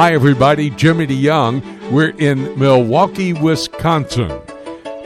Hi, everybody. Jimmy DeYoung. We're in Milwaukee, Wisconsin.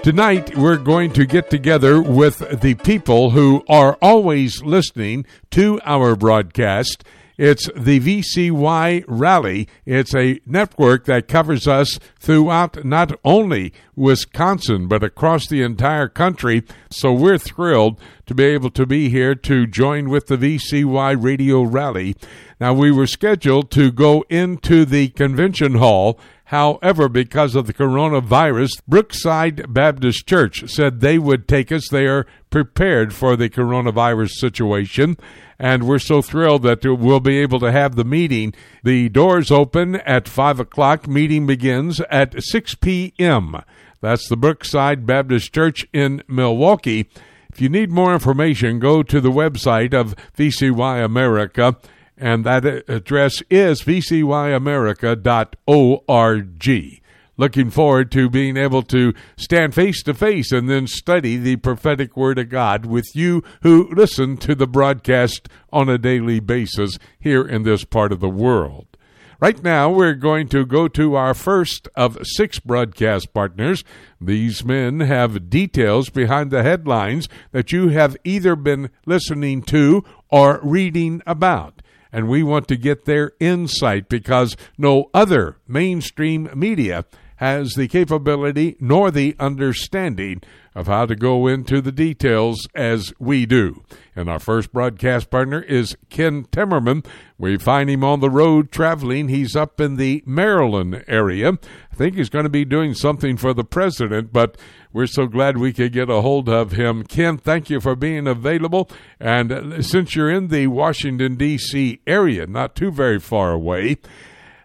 Tonight, we're going to get together with the people who are always listening to our broadcast it's the VCY Rally. It's a network that covers us throughout not only Wisconsin, but across the entire country. So we're thrilled to be able to be here to join with the VCY Radio Rally. Now, we were scheduled to go into the convention hall However, because of the coronavirus, Brookside Baptist Church said they would take us. They are prepared for the coronavirus situation. And we're so thrilled that we'll be able to have the meeting. The doors open at 5 o'clock. Meeting begins at 6 p.m. That's the Brookside Baptist Church in Milwaukee. If you need more information, go to the website of VCY America and that address is vcyamerica.org. Looking forward to being able to stand face to face and then study the prophetic word of God with you who listen to the broadcast on a daily basis here in this part of the world. Right now, we're going to go to our first of six broadcast partners. These men have details behind the headlines that you have either been listening to or reading about and we want to get their insight because no other mainstream media has the capability nor the understanding of how to go into the details as we do. And our first broadcast partner is Ken Timmerman. We find him on the road traveling. He's up in the Maryland area. I think he's going to be doing something for the president, but we're so glad we could get a hold of him. Ken, thank you for being available. And since you're in the Washington, D.C. area, not too very far away,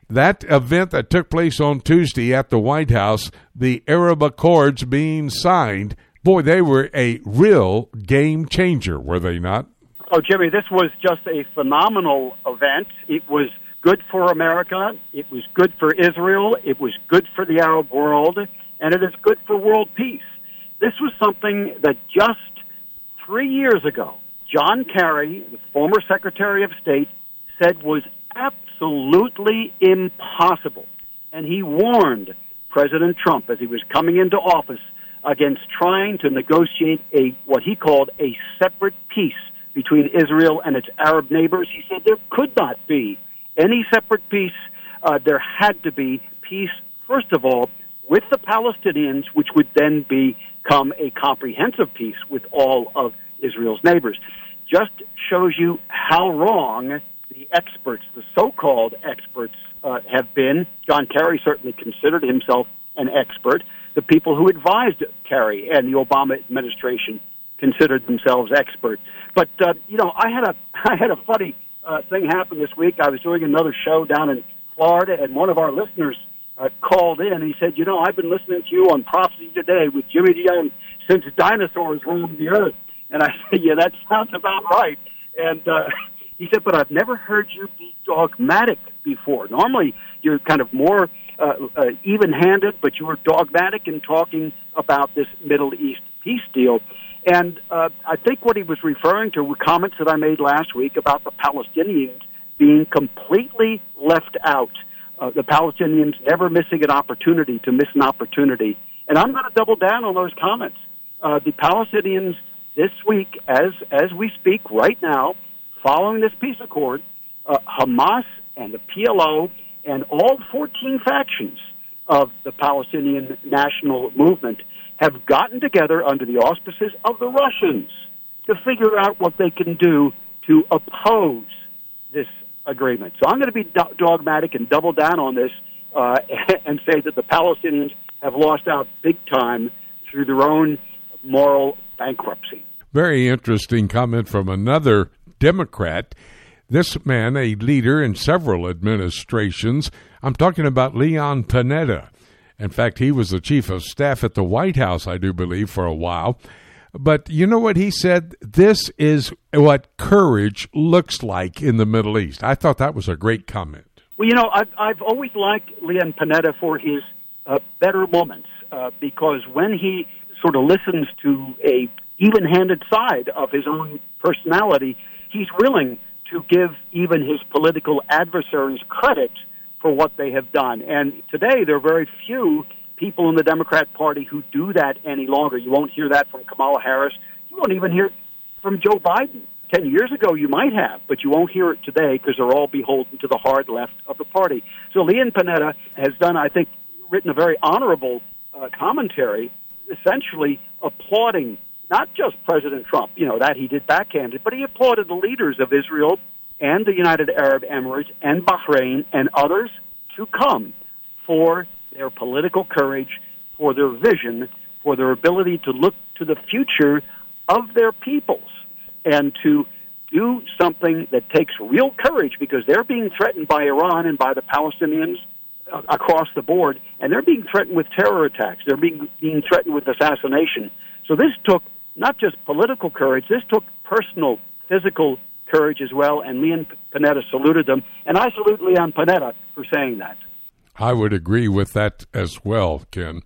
that event that took place on Tuesday at the White House, the Arab Accords being signed, boy, they were a real game changer, were they not? Oh, Jimmy, this was just a phenomenal event. It was good for America. It was good for Israel. It was good for the Arab world. And it is good for world peace. This was something that just three years ago, John Kerry, the former Secretary of State, said was absolutely impossible. And he warned President Trump as he was coming into office against trying to negotiate a what he called a separate peace between Israel and its Arab neighbors. He said there could not be any separate peace. Uh, there had to be peace, first of all, with the Palestinians, which would then become a comprehensive peace with all of Israel's neighbors. Just shows you how wrong the experts, the so-called experts, uh, have been. John Kerry certainly considered himself an expert. The people who advised Kerry and the Obama administration considered themselves experts. But uh, you know, I had a I had a funny uh, thing happen this week. I was doing another show down in Florida, and one of our listeners uh, called in. He said, "You know, I've been listening to you on Prophecy Today with Jimmy DeYoung since dinosaurs roamed the earth." And I said, "Yeah, that sounds about right." And uh, he said, but I've never heard you be dogmatic before. Normally, you're kind of more uh, uh, even handed, but you were dogmatic in talking about this Middle East peace deal. And uh, I think what he was referring to were comments that I made last week about the Palestinians being completely left out. Uh, the Palestinians never missing an opportunity to miss an opportunity. And I'm going to double down on those comments. Uh, the Palestinians this week, as as we speak right now, following this peace accord, uh, Hamas and the PLO and all 14 factions of the Palestinian national movement have gotten together under the auspices of the Russians to figure out what they can do to oppose this agreement. So I'm going to be do- dogmatic and double down on this uh, and say that the Palestinians have lost out big time through their own moral bankruptcy. Very interesting comment from another Democrat. This man, a leader in several administrations, I'm talking about Leon Panetta. In fact, he was the chief of staff at the White House, I do believe, for a while. But you know what he said? This is what courage looks like in the Middle East. I thought that was a great comment. Well, you know, I've, I've always liked Leon Panetta for his uh, better moments uh, because when he sort of listens to a even-handed side of his own personality, he's willing to give even his political adversaries credit for what they have done. And today, there are very few people in the Democrat Party who do that any longer. You won't hear that from Kamala Harris. You won't even hear from Joe Biden. Ten years ago, you might have, but you won't hear it today because they're all beholden to the hard left of the party. So Leon Panetta has done, I think, written a very honorable uh, commentary, essentially applauding not just President Trump, you know, that he did backhanded, but he applauded the leaders of Israel and the United Arab Emirates and Bahrain and others to come for their political courage, for their vision, for their ability to look to the future of their peoples and to do something that takes real courage because they're being threatened by Iran and by the Palestinians uh, across the board, and they're being threatened with terror attacks. They're being, being threatened with assassination. So this took not just political courage, this took personal, physical courage as well, and Leon Panetta saluted them. And I salute Leon Panetta for saying that. I would agree with that as well, Ken.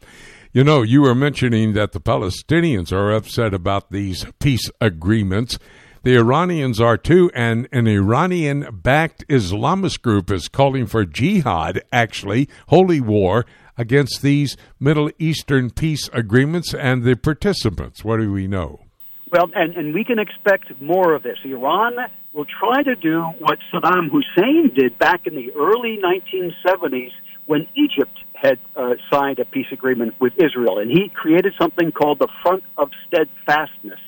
You know, you were mentioning that the Palestinians are upset about these peace agreements. The Iranians are too, and an Iranian backed Islamist group is calling for jihad, actually, holy war, against these Middle Eastern peace agreements and the participants. What do we know? Well, and, and we can expect more of this. Iran will try to do what Saddam Hussein did back in the early 1970s when Egypt had uh, signed a peace agreement with Israel. And he created something called the Front of Steadfastness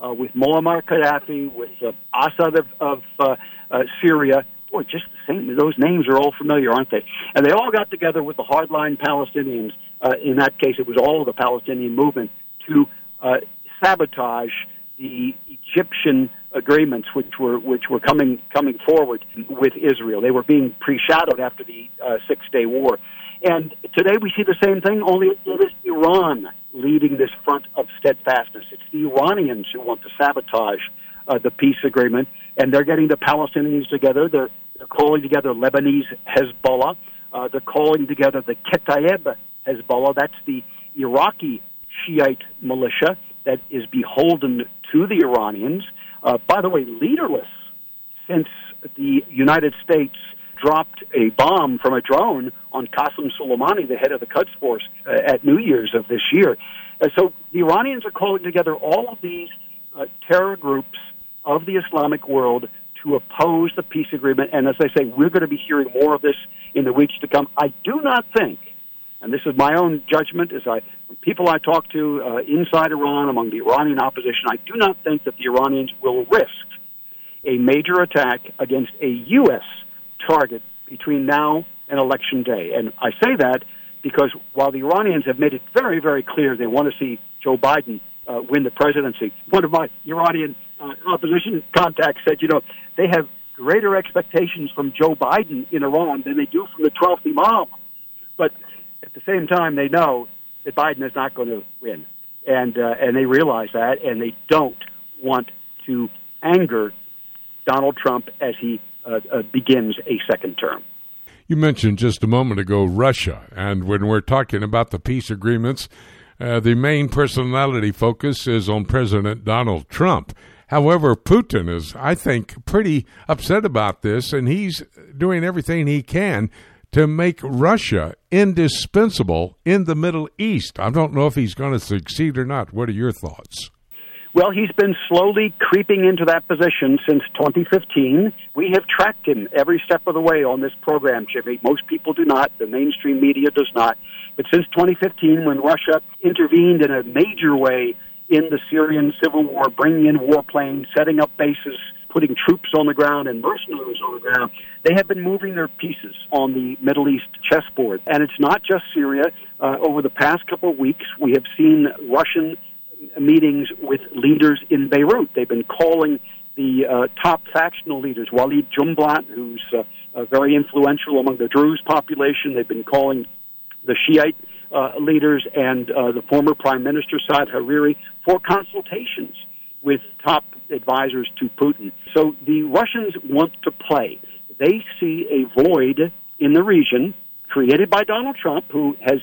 uh, with Muammar Gaddafi, with uh, Assad of, of uh, uh, Syria. Boy, just the same. Those names are all familiar, aren't they? And they all got together with the hardline Palestinians. Uh, in that case, it was all the Palestinian movement to uh, sabotage the Egyptian agreements, which were which were coming coming forward with Israel. They were being pre-shadowed after the uh, Six Day War, and today we see the same thing. Only it is Iran leading this front of steadfastness. It's the Iranians who want to sabotage uh, the peace agreement, and they're getting the Palestinians together. They're, they're calling together Lebanese Hezbollah. Uh, they're calling together the Kataib Hezbollah. That's the Iraqi Shiite militia that is beholden to the Iranians. Uh, by the way, leaderless since the United States dropped a bomb from a drone on Qasem Soleimani, the head of the Quds Force, uh, at New Year's of this year. Uh, so the Iranians are calling together all of these uh, terror groups of the Islamic world to oppose the peace agreement. And as I say, we're going to be hearing more of this in the weeks to come. I do not think, and this is my own judgment, as I people I talk to uh, inside Iran, among the Iranian opposition, I do not think that the Iranians will risk a major attack against a U.S. target between now and election day. And I say that because while the Iranians have made it very, very clear they want to see Joe Biden uh, win the presidency, one of my Iranian uh, opposition contacts said, you know, they have greater expectations from Joe Biden in Iran than they do from the 12th Imam. But at the same time, they know that Biden is not going to win, and uh, and they realize that, and they don't want to anger Donald Trump as he uh, uh, begins a second term. You mentioned just a moment ago Russia, and when we're talking about the peace agreements, uh, the main personality focus is on President Donald Trump. However, Putin is, I think, pretty upset about this, and he's doing everything he can to make Russia indispensable in the Middle East. I don't know if he's going to succeed or not. What are your thoughts? Well, he's been slowly creeping into that position since 2015. We have tracked him every step of the way on this program, Jimmy. Most people do not. The mainstream media does not. But since 2015, when Russia intervened in a major way in the Syrian civil war, bringing in warplanes, setting up bases, putting troops on the ground and mercenaries on the ground, they have been moving their pieces on the Middle East chessboard. And it's not just Syria. Uh, over the past couple of weeks, we have seen Russian meetings with leaders in Beirut. They've been calling the uh, top factional leaders, Walid Jumblat, who's uh, uh, very influential among the Druze population. They've been calling the Shiite uh, leaders and uh, the former Prime Minister Saad Hariri for consultations with top advisors to Putin. So the Russians want to play. They see a void in the region created by Donald Trump, who has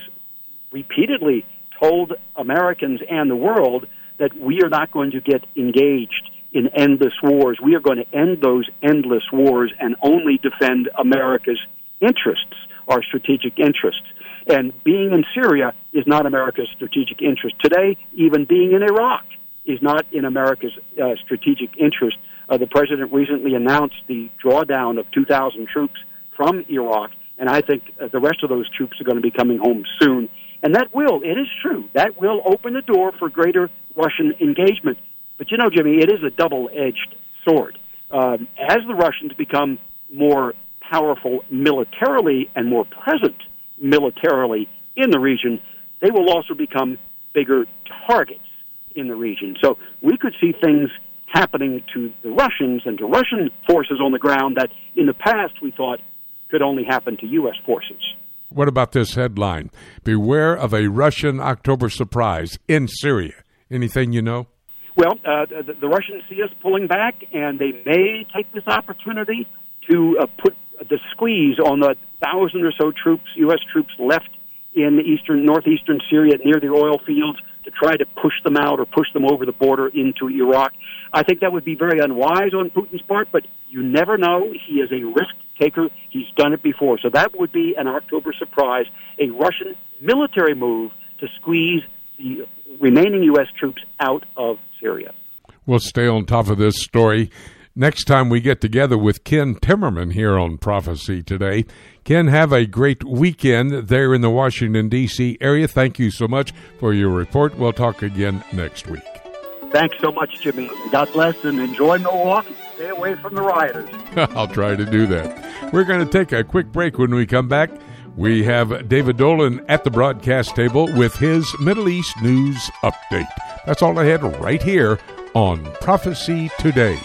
repeatedly told Americans and the world that we are not going to get engaged in endless wars. We are going to end those endless wars and only defend America's interests. our strategic interests. And being in Syria is not America's strategic interest. Today, even being in Iraq is not in America's uh, strategic interest. Uh, the president recently announced the drawdown of 2,000 troops from Iraq, and I think uh, the rest of those troops are going to be coming home soon. And that will, it is true, that will open the door for greater Russian engagement. But you know, Jimmy, it is a double edged sword. Um, as the Russians become more powerful militarily and more present militarily in the region, they will also become bigger targets in the region. So we could see things happening to the Russians and to Russian forces on the ground that in the past we thought could only happen to U.S. forces. What about this headline? Beware of a Russian October surprise in Syria. Anything you know? Well, uh, the, the Russians see us pulling back, and they may take this opportunity to uh, put the squeeze on the thousand or so troops, U.S. troops left in the eastern, northeastern Syria near the oil fields to try to push them out or push them over the border into Iraq. I think that would be very unwise on Putin's part, but you never know. He is a risk taker. He's done it before. So that would be an October surprise, a Russian military move to squeeze the remaining U.S. troops out of Syria. We'll stay on top of this story next time we get together with Ken Timmerman here on Prophecy Today. Ken, have a great weekend there in the Washington, D.C. area. Thank you so much for your report. We'll talk again next week. Thanks so much, Jimmy. God bless and enjoy Milwaukee. Stay away from the rioters. I'll try to do that. We're going to take a quick break when we come back. We have David Dolan at the broadcast table with his Middle East news update. That's all I had right here on Prophecy Today.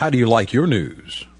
How do you like your news?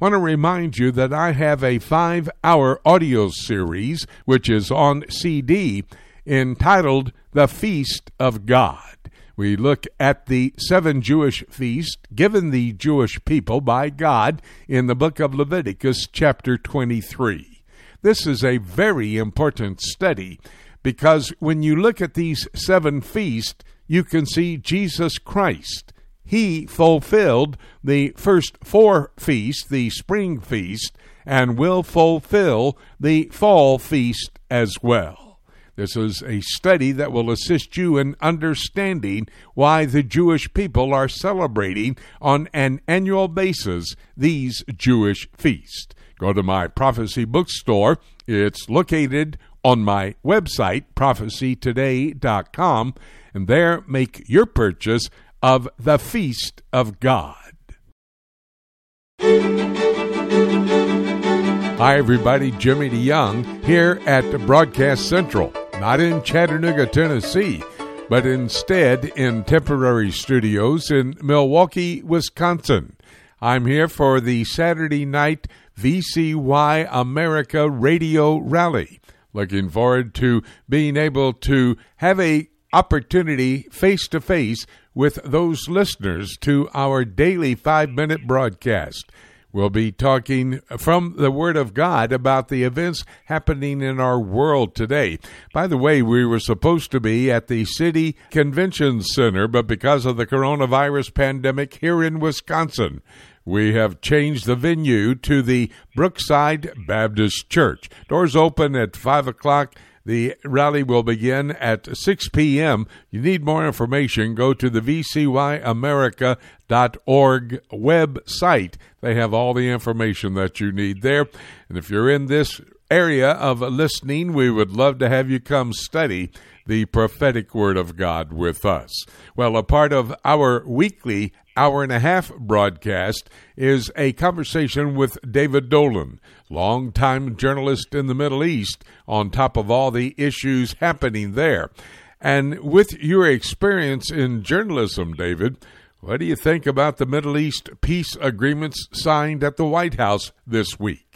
want to remind you that I have a five hour audio series, which is on CD, entitled The Feast of God. We look at the seven Jewish feasts given the Jewish people by God in the book of Leviticus, chapter 23. This is a very important study because when you look at these seven feasts, you can see Jesus Christ he fulfilled the first four feasts, the spring feast, and will fulfill the fall feast as well. This is a study that will assist you in understanding why the Jewish people are celebrating on an annual basis these Jewish feasts. Go to my prophecy bookstore. It's located on my website, prophecytoday.com, and there make your purchase of the feast of God. Hi, everybody. Jimmy DeYoung here at Broadcast Central, not in Chattanooga, Tennessee, but instead in temporary studios in Milwaukee, Wisconsin. I'm here for the Saturday night VCY America Radio Rally. Looking forward to being able to have a opportunity face to face with those listeners to our daily five minute broadcast. We'll be talking from the Word of God about the events happening in our world today. By the way, we were supposed to be at the City Convention Center, but because of the coronavirus pandemic here in Wisconsin, we have changed the venue to the Brookside Baptist Church. Doors open at 5 o'clock The rally will begin at 6 p.m. You need more information, go to the vcyamerica.org website. They have all the information that you need there. And if you're in this area of listening, we would love to have you come study the prophetic word of God with us. Well, a part of our weekly hour and a half broadcast is a conversation with David Dolan, longtime journalist in the Middle East, on top of all the issues happening there. And with your experience in journalism, David, what do you think about the Middle East peace agreements signed at the White House this week?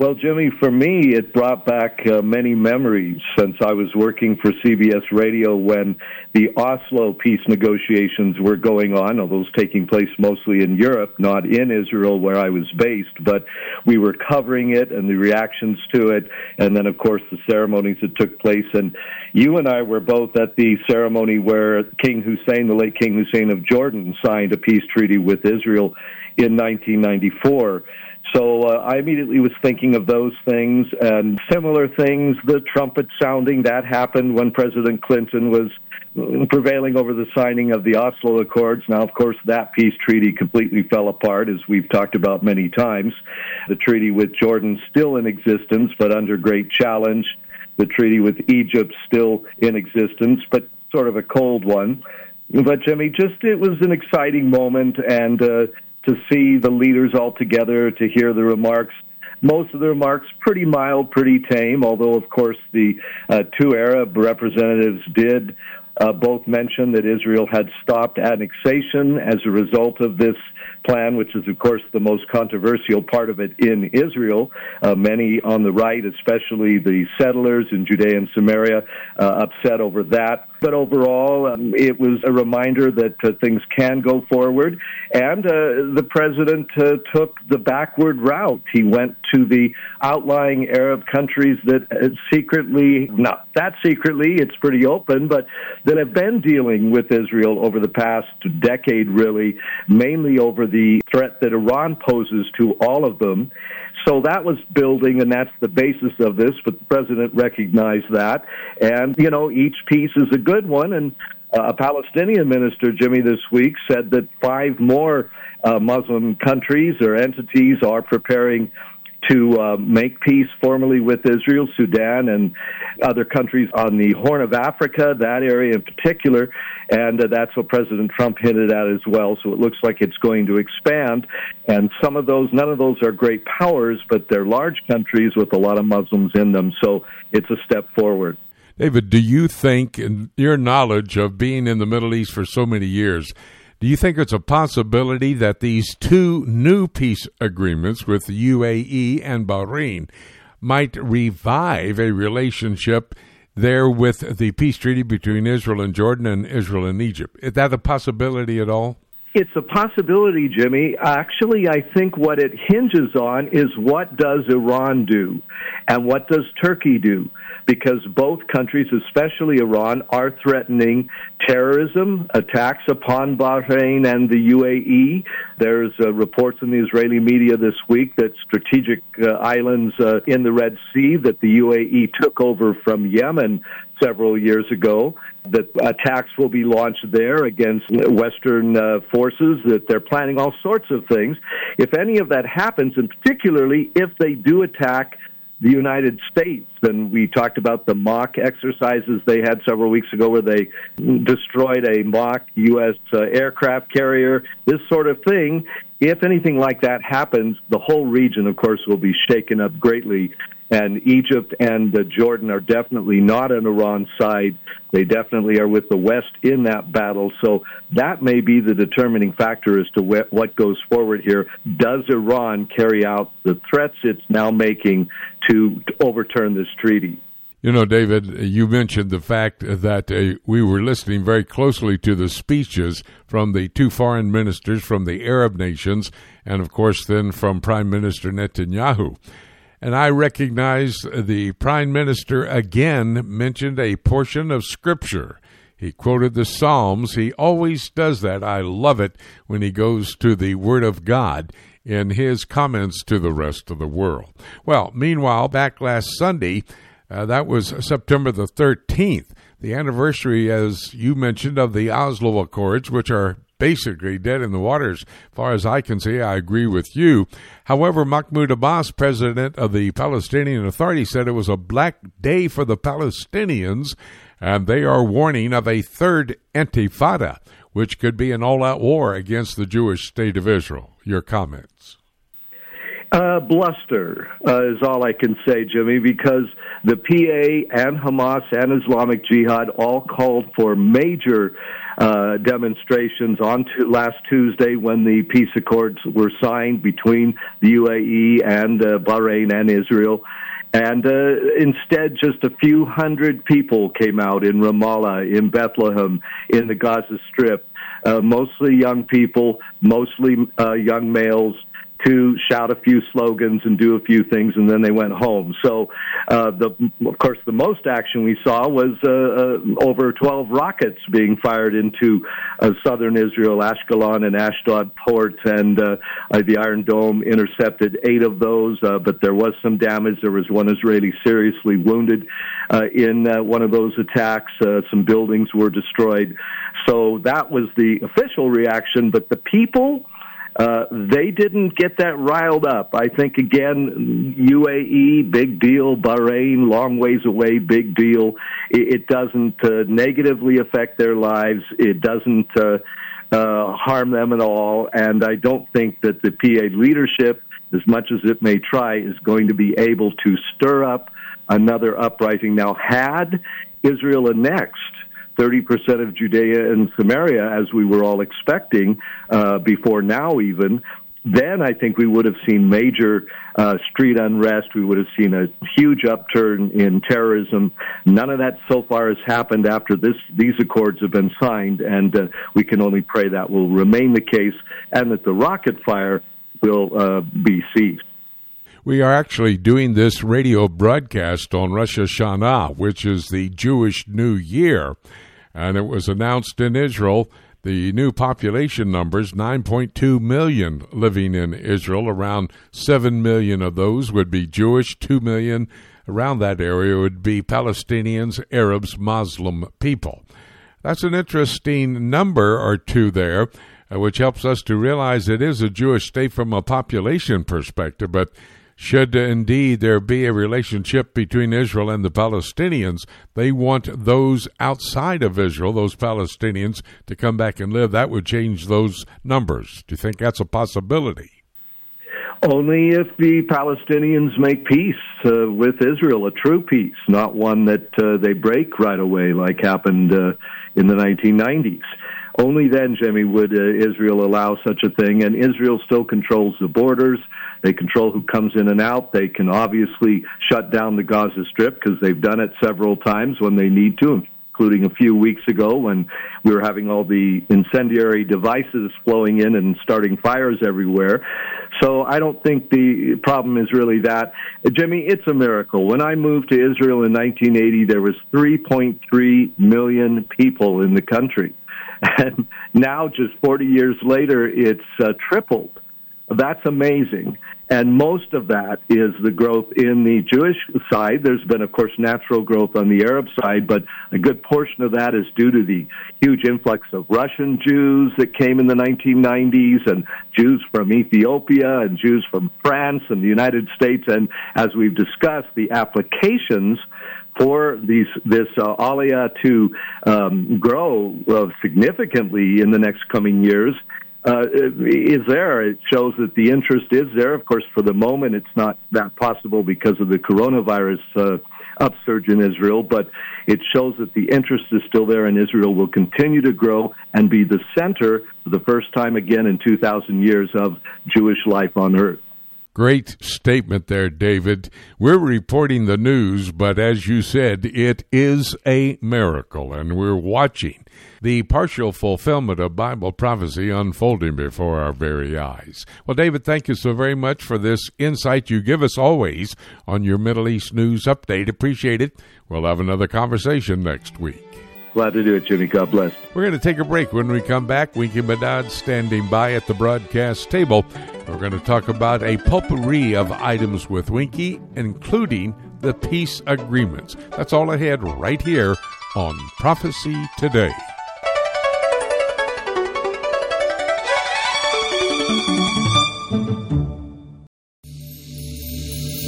Well, Jimmy, for me, it brought back uh, many memories since I was working for CBS Radio when the Oslo peace negotiations were going on, although those taking place mostly in Europe, not in Israel where I was based. But we were covering it and the reactions to it, and then, of course, the ceremonies that took place. And you and I were both at the ceremony where King Hussein, the late King Hussein of Jordan, signed a peace treaty with Israel in 1994. So uh, I immediately was thinking of those things and similar things. The trumpet sounding that happened when President Clinton was prevailing over the signing of the Oslo Accords. Now, of course, that peace treaty completely fell apart, as we've talked about many times. The treaty with Jordan still in existence, but under great challenge. The treaty with Egypt still in existence, but sort of a cold one. But Jimmy, just it was an exciting moment, and uh, to see the leaders all together, to hear the remarks. Most of the remarks pretty mild, pretty tame, although, of course, the uh, two Arab representatives did uh, both mention that Israel had stopped annexation as a result of this plan, which is, of course, the most controversial part of it in Israel. Uh, many on the right, especially the settlers in Judea and Samaria, uh, upset over that. But overall, um, it was a reminder that uh, things can go forward. And uh, the president uh, took the backward route. He went to the outlying Arab countries that uh, secretly, not that secretly, it's pretty open, but that have been dealing with Israel over the past decade, really, mainly over the threat that Iran poses to all of them. So that was building, and that's the basis of this. But the president recognized that, and you know, each piece is a good one. And uh, a Palestinian minister, Jimmy, this week said that five more uh, Muslim countries or entities are preparing to uh, make peace formally with Israel, Sudan, and other countries on the Horn of Africa, that area in particular. And uh, that's what President Trump hinted at as well. So it looks like it's going to expand. And some of those, none of those are great powers, but they're large countries with a lot of Muslims in them. So it's a step forward. David, do you think, in your knowledge of being in the Middle East for so many years, do you think it's a possibility that these two new peace agreements with the UAE and Bahrain might revive a relationship there with the peace treaty between Israel and Jordan and Israel and Egypt? Is that a possibility at all? It's a possibility, Jimmy. Actually, I think what it hinges on is what does Iran do and what does Turkey do? because both countries, especially Iran, are threatening terrorism, attacks upon Bahrain and the UAE. There's uh, reports in the Israeli media this week that strategic uh, islands uh, in the Red Sea that the UAE took over from Yemen several years ago that attacks will be launched there against Western uh, forces, that they're planning all sorts of things. If any of that happens, and particularly if they do attack the United States. And we talked about the mock exercises they had several weeks ago where they destroyed a mock U.S. Uh, aircraft carrier, this sort of thing. If anything like that happens, the whole region, of course, will be shaken up greatly and Egypt and uh, Jordan are definitely not on Iran's side. They definitely are with the West in that battle. So that may be the determining factor as to wh- what goes forward here. Does Iran carry out the threats it's now making to, to overturn this treaty? You know, David, you mentioned the fact that uh, we were listening very closely to the speeches from the two foreign ministers from the Arab nations, and of course, then from Prime Minister Netanyahu. And I recognize the Prime Minister again mentioned a portion of Scripture. He quoted the Psalms. He always does that. I love it when he goes to the Word of God in his comments to the rest of the world. Well, meanwhile, back last Sunday, Uh, that was September the 13th, the anniversary, as you mentioned, of the Oslo Accords, which are basically dead in the water as far as I can see. I agree with you. However, Mahmoud Abbas, president of the Palestinian Authority, said it was a black day for the Palestinians, and they are warning of a third intifada, which could be an all out war against the Jewish state of Israel. Your comments? Uh, bluster uh, is all I can say, Jimmy, because the PA and Hamas and Islamic Jihad all called for major uh, demonstrations on last Tuesday when the peace accords were signed between the UAE and uh, Bahrain and Israel. And uh, instead, just a few hundred people came out in Ramallah, in Bethlehem, in the Gaza Strip. Uh, mostly young people, mostly uh, young males, to shout a few slogans and do a few things, and then they went home. So, uh, the of course, the most action we saw was uh, uh, over 12 rockets being fired into uh, southern Israel, Ashkelon and Ashdod ports, and uh, uh, the Iron Dome intercepted eight of those. Uh, but there was some damage. There was one Israeli seriously wounded uh, in one of those attacks. Some buildings were destroyed. So that was the official reaction. But the people uh, they didn't get that riled up. I think again, UAE, big deal. Bahrain, long ways away, big deal. It, it doesn't uh, negatively affect their lives. It doesn't uh, uh, harm them at all. And I don't think that the PA leadership, as much as it may try, is going to be able to stir up another uprising. Now, had Israel annexed 30% of Judea and Samaria, as we were all expecting uh, before now, even, then I think we would have seen major uh, street unrest. We would have seen a huge upturn in terrorism. None of that so far has happened after this, these accords have been signed, and uh, we can only pray that will remain the case and that the rocket fire will uh, be ceased. We are actually doing this radio broadcast on Rosh Hashanah, which is the Jewish New Year and it was announced in Israel the new population numbers 9.2 million living in Israel. Around 7 million of those would be Jewish, 2 million around that area would be Palestinians, Arabs, Muslim people. That's an interesting number or two there, uh, which helps us to realize it is a Jewish state from a population perspective, but should indeed there be a relationship between Israel and the Palestinians, they want those outside of Israel, those Palestinians, to come back and live. That would change those numbers. Do you think that's a possibility? Only if the Palestinians make peace uh, with Israel, a true peace, not one that uh, they break right away, like happened uh, in the 1990s. Only then, Jimmy, would uh, Israel allow such a thing. And Israel still controls the borders. They control who comes in and out. They can obviously shut down the Gaza Strip because they've done it several times when they need to, including a few weeks ago when we were having all the incendiary devices flowing in and starting fires everywhere. So I don't think the problem is really that. Jimmy, it's a miracle. When I moved to Israel in 1980, there was 3.3 million people in the country. And now, just 40 years later, it's uh, tripled. That's amazing. And most of that is the growth in the Jewish side. There's been, of course, natural growth on the Arab side, but a good portion of that is due to the huge influx of Russian Jews that came in the 1990s and Jews from Ethiopia and Jews from France and the United States. And as we've discussed, the applications for these this uh, aliyah to um, grow uh, significantly in the next coming years uh, is there. It shows that the interest is there. Of course, for the moment, it's not that possible because of the coronavirus uh, upsurge in Israel, but it shows that the interest is still there, and Israel will continue to grow and be the center for the first time again in 2,000 years of Jewish life on earth. Great statement there, David. We're reporting the news, but as you said, it is a miracle, and we're watching the partial fulfillment of Bible prophecy unfolding before our very eyes. Well, David, thank you so very much for this insight you give us always on your Middle East news update. Appreciate it. We'll have another conversation next week. Glad to do it, Jimmy. God bless. We're going to take a break. When we come back, Winky Madad standing by at the broadcast table. We're going to talk about a potpourri of items with Winky, including the peace agreements. That's all ahead right here on Prophecy Today.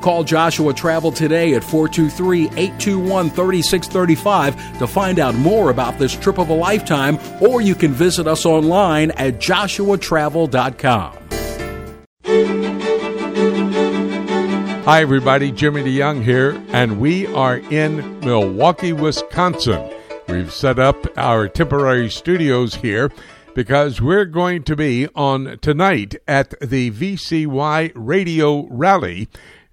Call Joshua Travel today at 423 821 3635 to find out more about this trip of a lifetime, or you can visit us online at joshuatravel.com. Hi, everybody. Jimmy DeYoung here, and we are in Milwaukee, Wisconsin. We've set up our temporary studios here because we're going to be on tonight at the VCY Radio Rally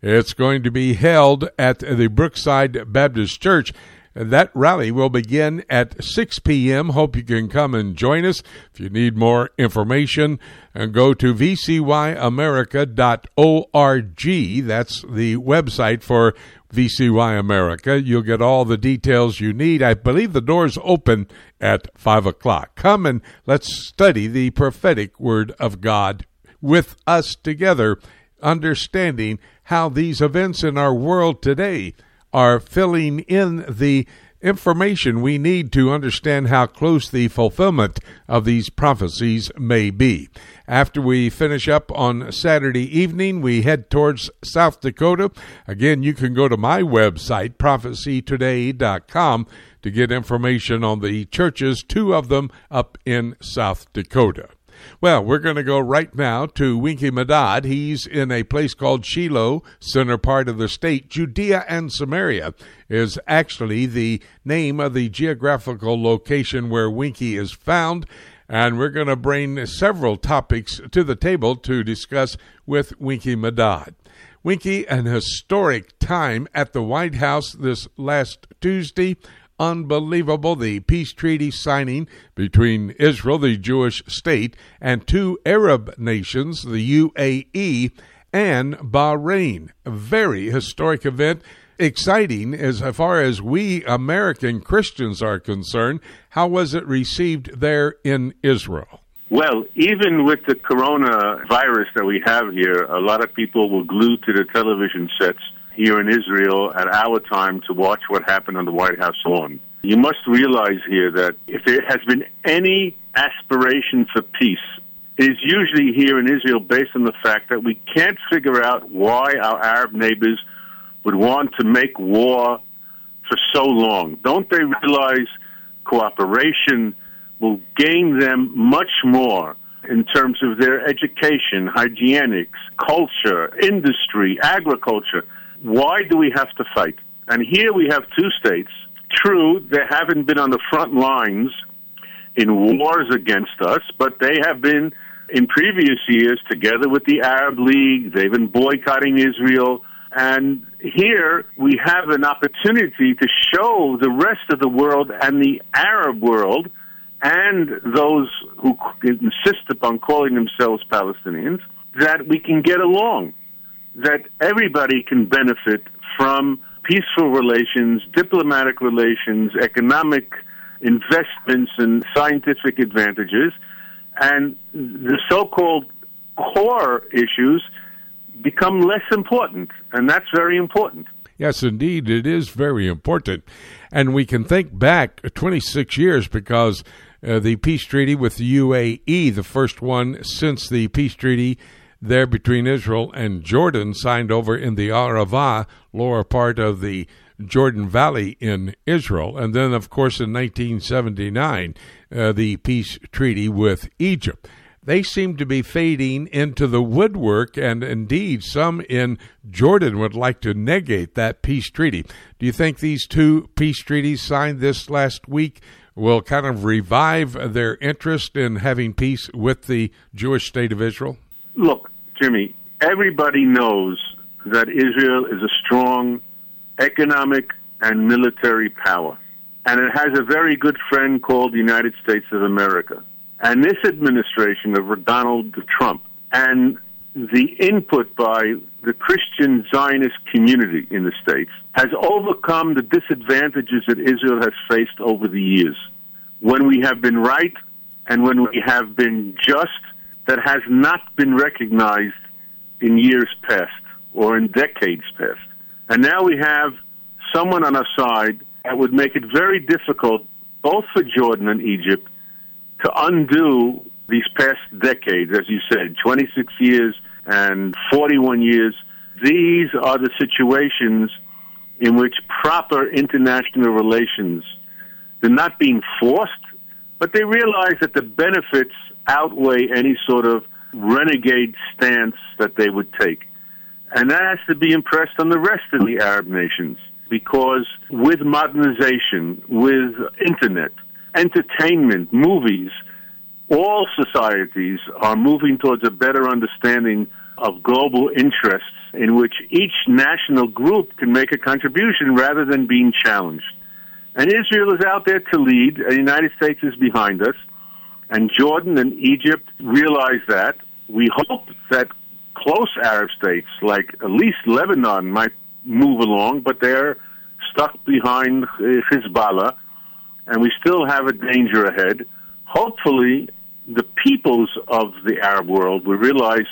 it's going to be held at the Brookside Baptist Church. That rally will begin at 6 p.m. Hope you can come and join us. If you need more information, uh, go to vcyamerica.org. That's the website for VCY America. You'll get all the details you need. I believe the doors open at 5 o'clock. Come and let's study the prophetic word of God with us together, understanding how these events in our world today are filling in the information we need to understand how close the fulfillment of these prophecies may be. After we finish up on Saturday evening, we head towards South Dakota. Again, you can go to my website, prophecytoday.com, to get information on the churches, two of them up in South Dakota. Well, we're going to go right now to Winky Madad. He's in a place called Shiloh, center part of the state. Judea and Samaria is actually the name of the geographical location where Winky is found. And we're going to bring several topics to the table to discuss with Winky Madad. Winky, an historic time at the White House this last Tuesday unbelievable. The peace treaty signing between Israel, the Jewish state, and two Arab nations, the UAE and Bahrain. A very historic event. Exciting as far as we American Christians are concerned. How was it received there in Israel? Well, even with the coronavirus that we have here, a lot of people were glued to the television sets here in Israel at our time to watch what happened on the White House lawn. You must realize here that if there has been any aspiration for peace, it is usually here in Israel based on the fact that we can't figure out why our Arab neighbors would want to make war for so long. Don't they realize cooperation will gain them much more in terms of their education, hygienics, culture, industry, agriculture? Why do we have to fight? And here we have two states. True, they haven't been on the front lines in wars against us, but they have been in previous years together with the Arab League. They've been boycotting Israel. And here we have an opportunity to show the rest of the world and the Arab world and those who insist upon calling themselves Palestinians that we can get along that everybody can benefit from peaceful relations, diplomatic relations, economic investments, and scientific advantages. And the so called core issues become less important. And that's very important. Yes, indeed, it is very important. And we can think back 26 years because uh, the peace treaty with the UAE, the first one since the peace treaty there between Israel and Jordan, signed over in the Arava, lower part of the Jordan Valley in Israel. And then, of course, in 1979, uh, the peace treaty with Egypt. they seem to be fading into the woodwork, and indeed, some in Jordan would like to negate that peace treaty. Do you think these two peace treaties signed this last week will kind of revive their interest in having peace with the Jewish state of Israel? Look, Jimmy, everybody knows that Israel is a strong economic and military power. And it has a very good friend called the United States of America. And this administration of Donald Trump and the input by the Christian Zionist community in the States has overcome the disadvantages that Israel has faced over the years. When we have been right and when we have been just, that has not been recognized in years past or in decades past. And now we have someone on our side that would make it very difficult, both for Jordan and Egypt, to undo these past decades, as you said, 26 years and 41 years. These are the situations in which proper international relations, they're not being forced, but they realize that the benefits outweigh any sort of renegade stance that they would take. And that has to be impressed on the rest of the Arab nations because with modernization, with internet, entertainment, movies, all societies are moving towards a better understanding of global interests in which each national group can make a contribution rather than being challenged. And Israel is out there to lead, and the United States is behind us, and Jordan and Egypt realize that. We hope that close Arab states, like at least Lebanon, might move along, but they're stuck behind Hezbollah, and we still have a danger ahead. Hopefully, the peoples of the Arab world will realize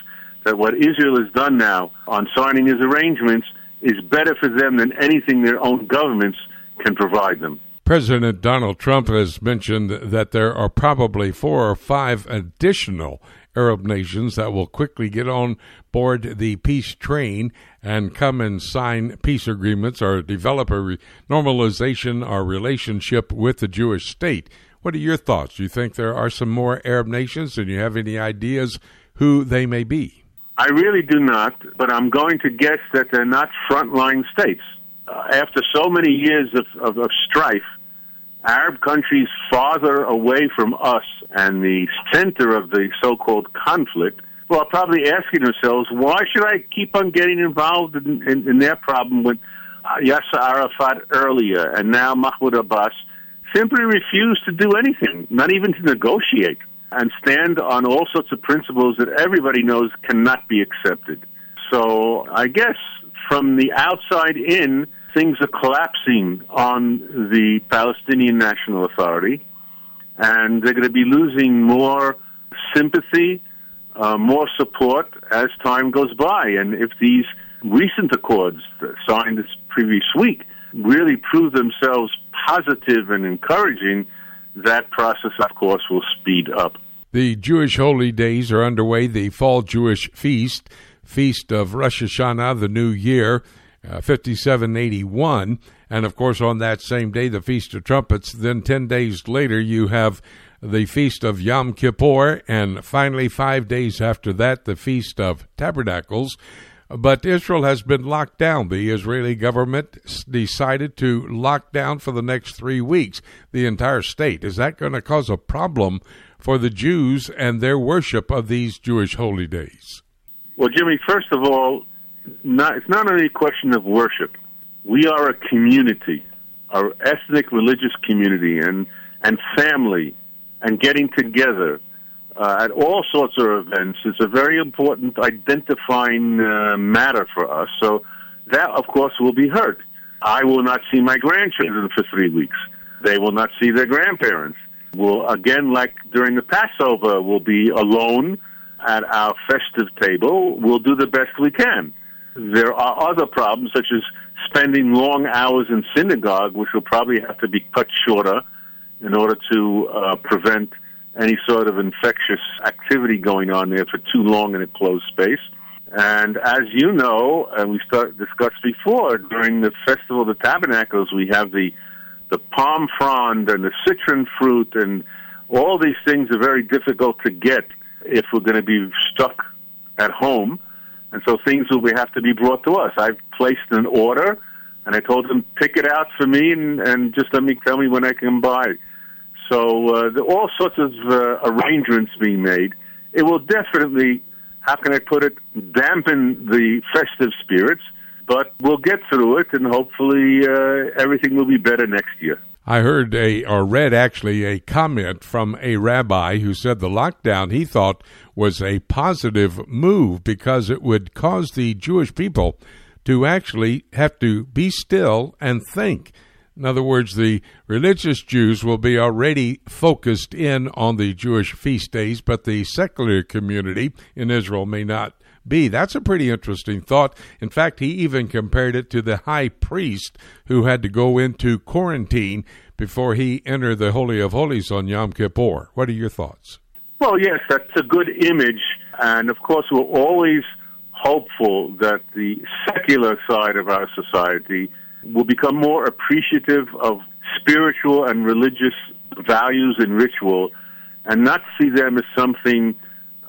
that what Israel has done now on signing his arrangements is better for them than anything their own governments can provide them. President Donald Trump has mentioned that there are probably four or five additional Arab nations that will quickly get on board the peace train and come and sign peace agreements or develop a re- normalization or relationship with the Jewish state. What are your thoughts? Do you think there are some more Arab nations? and you have any ideas who they may be? I really do not, but I'm going to guess that they're not frontline states. Uh, after so many years of, of, of strife, Arab countries farther away from us and the center of the so-called conflict well, are probably asking themselves, why should I keep on getting involved in, in, in their problem with uh, Yasser Arafat earlier and now Mahmoud Abbas simply refuse to do anything, not even to negotiate, and stand on all sorts of principles that everybody knows cannot be accepted. So I guess from the outside in, things are collapsing on the Palestinian National Authority, and they're going to be losing more sympathy, uh, more support as time goes by. And if these recent accords signed this previous week really prove themselves positive and encouraging, that process, of course, will speed up. The Jewish holy days are underway. The fall Jewish feast, feast of Rosh Hashanah, the new year, uh, 5781. And of course, on that same day, the Feast of Trumpets. Then 10 days later, you have the Feast of Yom Kippur. And finally, five days after that, the Feast of Tabernacles. But Israel has been locked down. The Israeli government decided to lock down for the next three weeks the entire state. Is that going to cause a problem for the Jews and their worship of these Jewish holy days? Well, Jimmy, first of all, not, it's not only a question of worship. We are a community, our ethnic religious community, and and family, and getting together uh, at all sorts of events is a very important identifying uh, matter for us. So that, of course, will be hurt. I will not see my grandchildren for three weeks. They will not see their grandparents. We'll again, like during the Passover, we'll be alone at our festive table. We'll do the best we can. There are other problems, such as spending long hours in synagogue, which will probably have to be cut shorter in order to uh, prevent any sort of infectious activity going on there for too long in a closed space. And as you know, and we start discussed before, during the Festival of the Tabernacles, we have the the palm frond and the citron fruit, and all these things are very difficult to get if we're going to be stuck at home. And so things will be have to be brought to us. I've placed an order, and I told them pick it out for me, and, and just let me tell me when I can buy. So uh, there are all sorts of uh, arrangements being made. It will definitely, how can I put it, dampen the festive spirits, but we'll get through it, and hopefully uh, everything will be better next year. I heard a, or read actually, a comment from a rabbi who said the lockdown he thought was a positive move because it would cause the Jewish people to actually have to be still and think. In other words, the religious Jews will be already focused in on the Jewish feast days, but the secular community in Israel may not be. That's a pretty interesting thought. In fact, he even compared it to the high priest who had to go into quarantine before he entered the Holy of Holies on Yom Kippur. What are your thoughts? Well, yes, that's a good image. And of course, we're always hopeful that the secular side of our society will become more appreciative of spiritual and religious values and ritual and not see them as something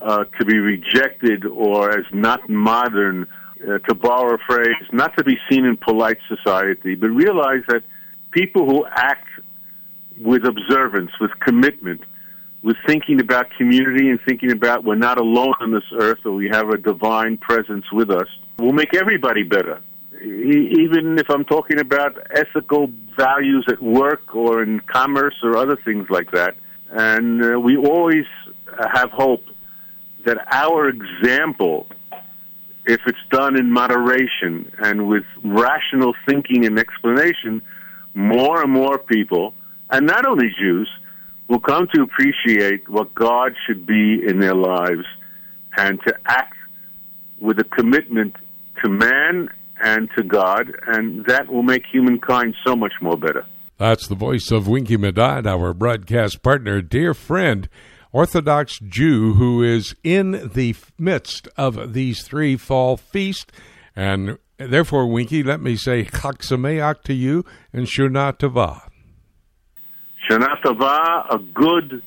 uh, to be rejected or as not modern, uh, to borrow a phrase, not to be seen in polite society, but realize that people who act with observance, with commitment, with thinking about community and thinking about we're not alone on this earth, or we have a divine presence with us, will make everybody better. even if I'm talking about ethical values at work or in commerce or other things like that. And uh, we always have hope that our example, if it's done in moderation and with rational thinking and explanation, more and more people, and not only Jews, will come to appreciate what God should be in their lives and to act with a commitment to man and to God, and that will make humankind so much more better. That's the voice of Winky Medad, our broadcast partner, dear friend. Orthodox Jew who is in the midst of these three fall feasts. And therefore, Winky, let me say Chag Sameach to you and Shana Tova. Shana Tova, a good,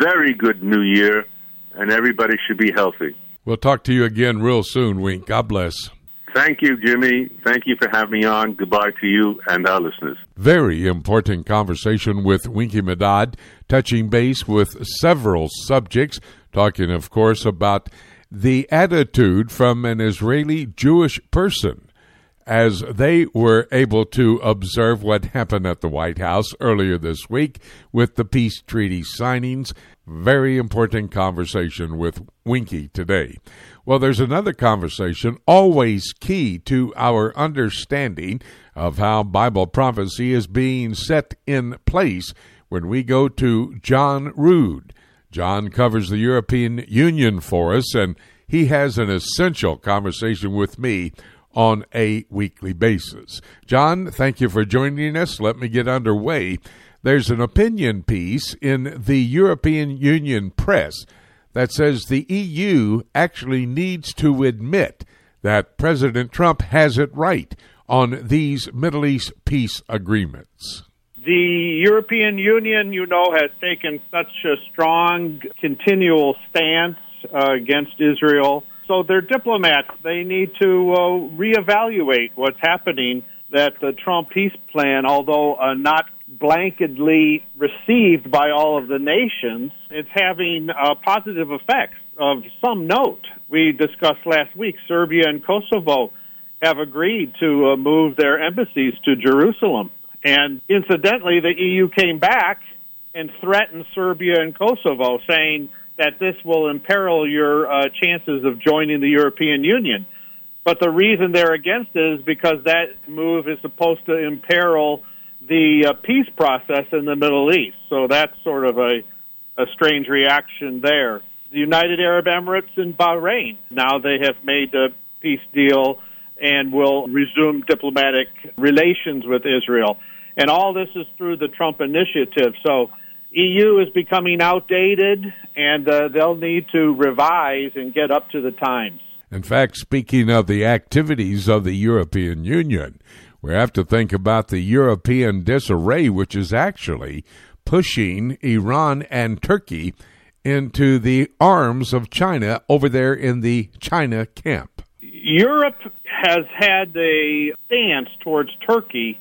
very good new year, and everybody should be healthy. We'll talk to you again real soon, Wink. God bless. Thank you, Jimmy. Thank you for having me on. Goodbye to you and our listeners. Very important conversation with Winky Medad, touching base with several subjects, talking, of course, about the attitude from an Israeli Jewish person as they were able to observe what happened at the White House earlier this week with the peace treaty signings. Very important conversation with Winky today. Well, there's another conversation always key to our understanding of how Bible prophecy is being set in place when we go to John Rood. John covers the European Union for us, and he has an essential conversation with me on a weekly basis. John, thank you for joining us. Let me get underway. There's an opinion piece in the European Union press that says the EU actually needs to admit that President Trump has it right on these Middle East peace agreements. The European Union, you know, has taken such a strong, continual stance uh, against Israel. So they're diplomats. They need to uh, reevaluate what's happening. That the Trump peace plan, although uh, not blanketly received by all of the nations, it's having uh, positive effects of some note. We discussed last week Serbia and Kosovo have agreed to uh, move their embassies to Jerusalem. And incidentally, the EU came back and threatened Serbia and Kosovo, saying that this will imperil your uh, chances of joining the European Union. But the reason they're against it is because that move is supposed to imperil the uh, peace process in the Middle East. So that's sort of a, a strange reaction there. The United Arab Emirates and Bahrain, now they have made a peace deal and will resume diplomatic relations with Israel. And all this is through the Trump initiative. So EU is becoming outdated, and uh, they'll need to revise and get up to the times. In fact, speaking of the activities of the European Union, we have to think about the European disarray, which is actually pushing Iran and Turkey into the arms of China over there in the China camp? Europe has had a stance towards Turkey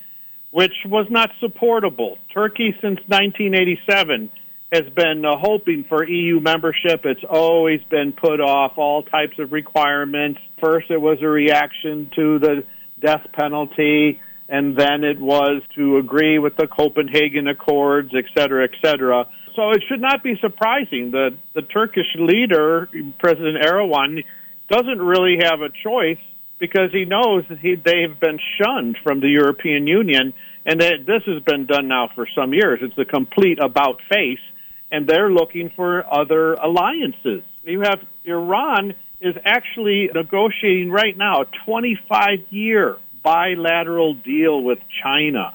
which was not supportable. Turkey, since 1987, has been uh, hoping for EU membership. It's always been put off all types of requirements. First, it was a reaction to the death penalty, and then it was to agree with the Copenhagen Accords, et cetera, et cetera. So it should not be surprising that the Turkish leader, President Erdogan, doesn't really have a choice because he knows that he, they have been shunned from the European Union, and that this has been done now for some years. It's a complete about face and they're looking for other alliances. You have Iran is actually negotiating right now a 25 year bilateral deal with China.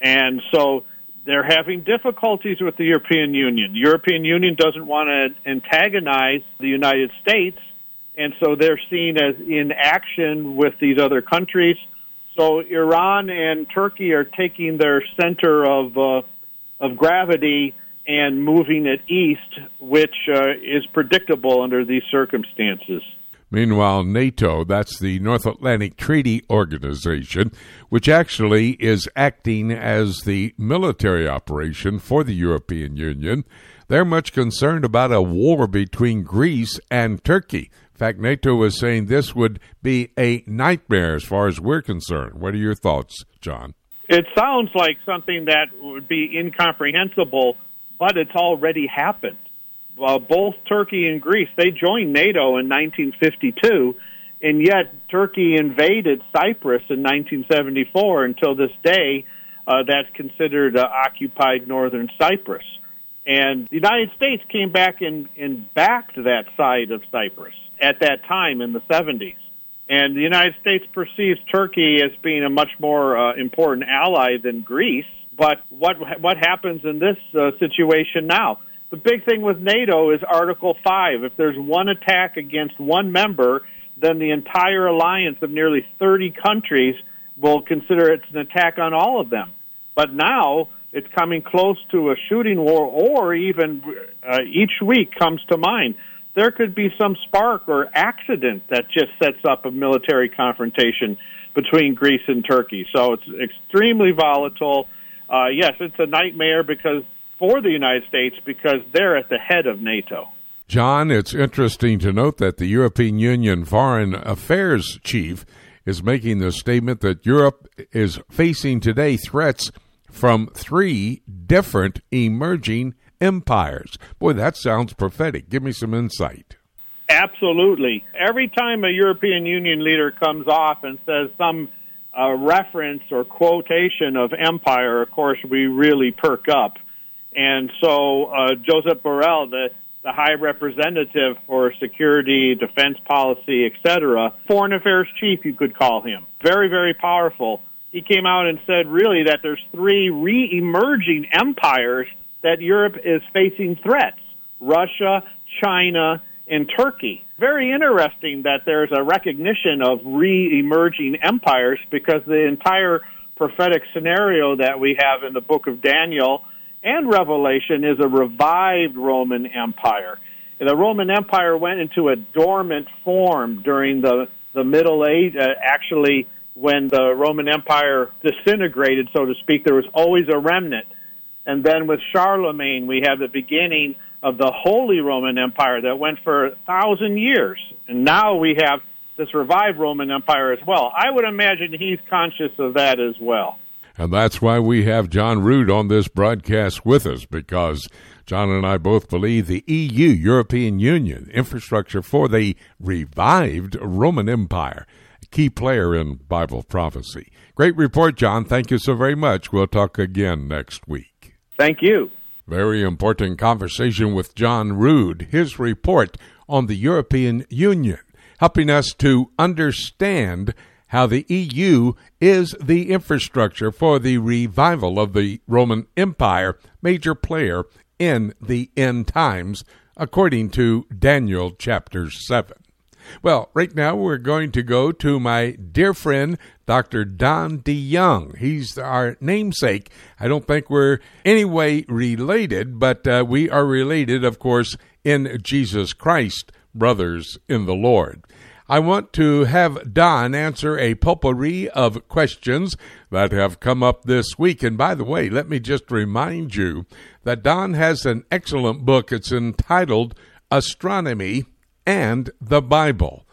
And so they're having difficulties with the European Union. The European Union doesn't want to antagonize the United States, and so they're seen as in action with these other countries. So Iran and Turkey are taking their center of uh, of gravity and moving it east, which uh, is predictable under these circumstances. Meanwhile, NATO, that's the North Atlantic Treaty Organization, which actually is acting as the military operation for the European Union, they're much concerned about a war between Greece and Turkey. Fact, NATO was saying this would be a nightmare as far as we're concerned. What are your thoughts, John? It sounds like something that would be incomprehensible but it's already happened. Uh, both Turkey and Greece, they joined NATO in 1952, and yet Turkey invaded Cyprus in 1974. Until this day, uh, that's considered uh, occupied northern Cyprus. And the United States came back and, and backed that side of Cyprus at that time in the 70s. And the United States perceives Turkey as being a much more uh, important ally than Greece. But what what happens in this uh, situation now? The big thing with NATO is Article 5. If there's one attack against one member, then the entire alliance of nearly 30 countries will consider it's an attack on all of them. But now it's coming close to a shooting war, or even uh, each week comes to mind. There could be some spark or accident that just sets up a military confrontation between Greece and Turkey. So it's extremely volatile uh, yes, it's a nightmare because for the United States because they're at the head of NATO. John, it's interesting to note that the European Union Foreign Affairs Chief is making the statement that Europe is facing today threats from three different emerging empires. Boy, that sounds prophetic. Give me some insight. Absolutely. Every time a European Union leader comes off and says some a reference or quotation of empire, of course, we really perk up. And so uh, Joseph Borrell, the, the high representative for security, defense policy, etc., foreign affairs chief, you could call him, very, very powerful. He came out and said really that there's three re-emerging empires that Europe is facing threats: Russia, China, and Turkey. Very interesting that there's a recognition of re emerging empires because the entire prophetic scenario that we have in the book of Daniel and Revelation is a revived Roman Empire. The Roman Empire went into a dormant form during the, the Middle Age. Uh, actually, when the Roman Empire disintegrated, so to speak, there was always a remnant. And then with Charlemagne, we have the beginning of the Holy Roman Empire that went for a thousand years. And now we have this revived Roman Empire as well. I would imagine he's conscious of that as well. And that's why we have John Rood on this broadcast with us, because John and I both believe the EU, European Union, infrastructure for the revived Roman Empire, key player in Bible prophecy. Great report, John. Thank you so very much. We'll talk again next week. Thank you. Very important conversation with John Rood, his report on the European Union, helping us to understand how the EU is the infrastructure for the revival of the Roman Empire, major player in the end times, according to Daniel chapter 7. Well, right now we're going to go to my dear friend, Dr. Don DeYoung. He's our namesake. I don't think we're any way related, but uh, we are related, of course, in Jesus Christ, brothers in the Lord. I want to have Don answer a potpourri of questions that have come up this week. And by the way, let me just remind you that Don has an excellent book. It's entitled Astronomy and the Bible.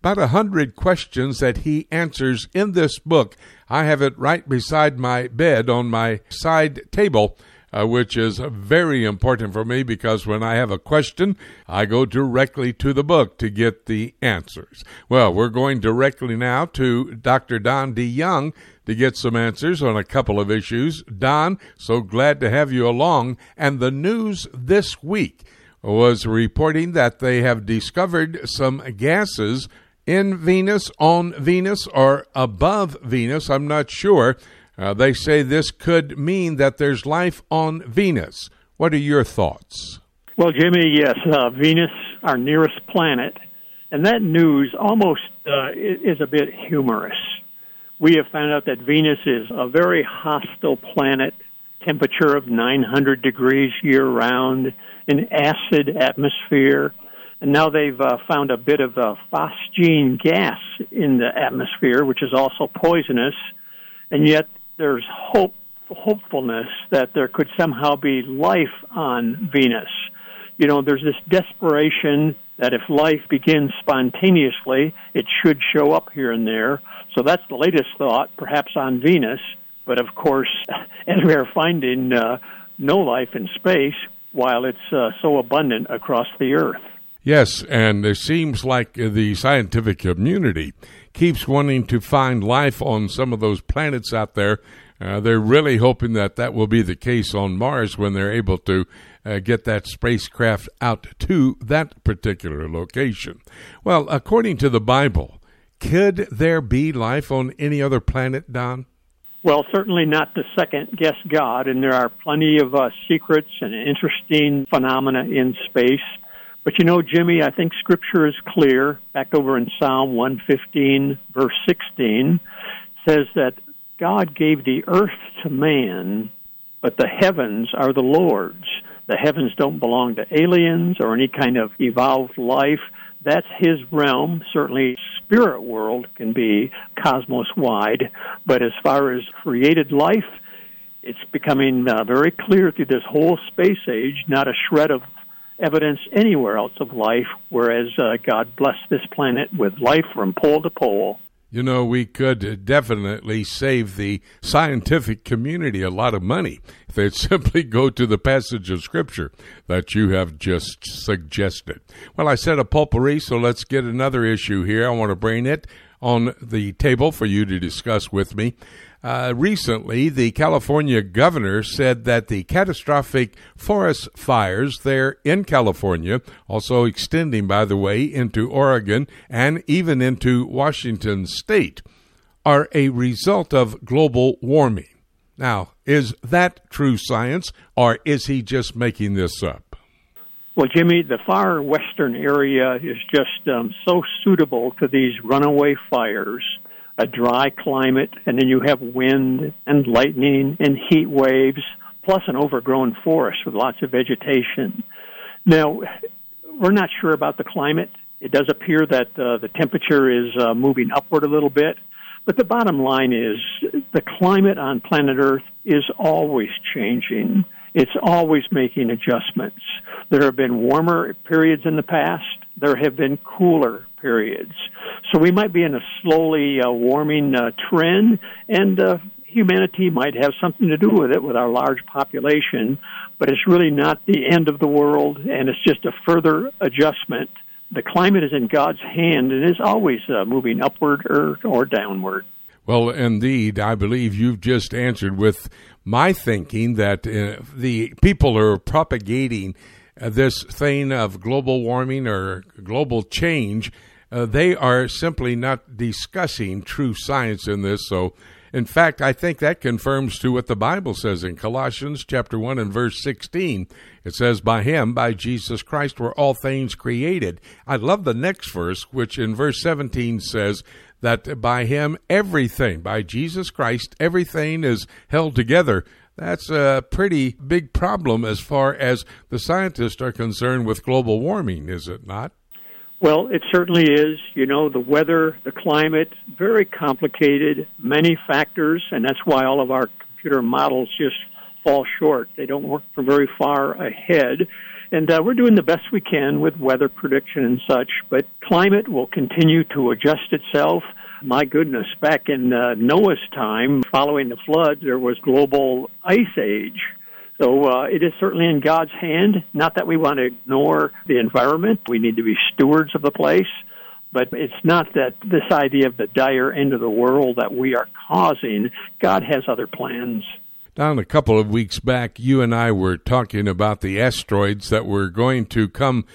About a hundred questions that he answers in this book. I have it right beside my bed on my side table uh, which is very important for me because when I have a question, I go directly to the book to get the answers. Well, we're going directly now to Dr. Don DeYoung to get some answers on a couple of issues. Don, so glad to have you along. And the news this week was reporting that they have discovered some gases in Venus, on Venus, or above Venus. I'm not sure. Uh, they say this could mean that there's life on Venus. What are your thoughts? Well, Jimmy, yes, uh, Venus, our nearest planet, and that news almost uh, is a bit humorous. We have found out that Venus is a very hostile planet, temperature of 900 degrees year round, an acid atmosphere, and now they've uh, found a bit of a phosphine gas in the atmosphere, which is also poisonous, and yet there's hope hopefulness that there could somehow be life on Venus. You know, there's this desperation that if life begins spontaneously, it should show up here and there. So that's the latest thought, perhaps on Venus. But of course, as we are finding uh, no life in space, while it's uh, so abundant across the Earth. Yes, and it seems like the scientific community keeps wanting to find life on some of those planets out there. Uh, they're really hoping that that will be the case on Mars when they're able to uh, get that spacecraft out to that particular location. Well, according to the Bible, could there be life on any other planet, Don? Well, certainly not to second guess God, and there are plenty of uh, secrets and interesting phenomena in space but you know, Jimmy, I think Scripture is clear. Back over in Psalm 115, verse 16, says that God gave the earth to man, but the heavens are the Lord's. The heavens don't belong to aliens or any kind of evolved life. That's his realm. Certainly, spirit world can be cosmos wide, but as far as created life, it's becoming uh, very clear through this whole space age, not a shred of evidence anywhere else of life, whereas uh, God blessed this planet with life from pole to pole. You know, we could definitely save the scientific community a lot of money if they'd simply go to the passage of Scripture that you have just suggested. Well, I said a potpourri, so let's get another issue here. I want to bring it on the table for you to discuss with me. Uh, recently, the California governor said that the catastrophic forest fires there in California, also extending, by the way, into Oregon and even into Washington state, are a result of global warming. Now, is that true science, or is he just making this up? Well, Jimmy, the far western area is just um, so suitable to these runaway fires a dry climate, and then you have wind and lightning and heat waves, plus an overgrown forest with lots of vegetation. Now, we're not sure about the climate. It does appear that uh, the temperature is uh, moving upward a little bit, but the bottom line is the climate on planet Earth is always changing. It's always making adjustments. There have been warmer periods in the past. There have been cooler periods. So we might be in a slowly uh, warming uh, trend, and uh, humanity might have something to do with it with our large population, but it's really not the end of the world, and it's just a further adjustment. The climate is in God's hand and is always uh, moving upward or, or downward. Well, indeed, I believe you've just answered with my thinking that uh, the people are propagating uh, this thing of global warming or global change uh, they are simply not discussing true science in this. So, in fact, I think that confirms to what the Bible says in Colossians chapter 1 and verse 16. It says, By him, by Jesus Christ, were all things created. I love the next verse, which in verse 17 says that by him, everything, by Jesus Christ, everything is held together. That's a pretty big problem as far as the scientists are concerned with global warming, is it not? Well, it certainly is. You know, the weather, the climate, very complicated, many factors, and that's why all of our computer models just fall short. They don't work for very far ahead. And uh, we're doing the best we can with weather prediction and such, but climate will continue to adjust itself. My goodness, back in uh, Noah's time, following the flood, there was global ice age. So uh, it is certainly in God's hand. Not that we want to ignore the environment. We need to be stewards of the place. But it's not that this idea of the dire end of the world that we are causing. God has other plans. Don, a couple of weeks back, you and I were talking about the asteroids that were going to come,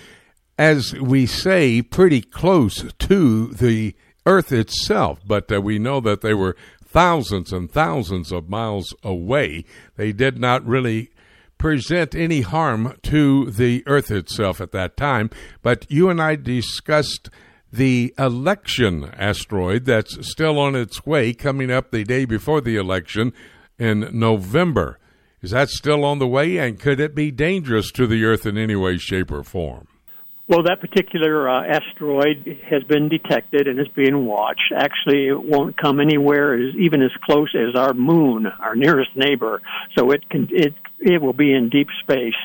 as we say, pretty close to the Earth itself, but uh, we know that they were thousands and thousands of miles away. They did not really present any harm to the Earth itself at that time. But you and I discussed the election asteroid that's still on its way, coming up the day before the election in November. Is that still on the way, and could it be dangerous to the Earth in any way, shape, or form? Well, that particular uh, asteroid has been detected and is being watched. Actually, it won't come anywhere as, even as close as our moon, our nearest neighbor. So it can it it will be in deep space.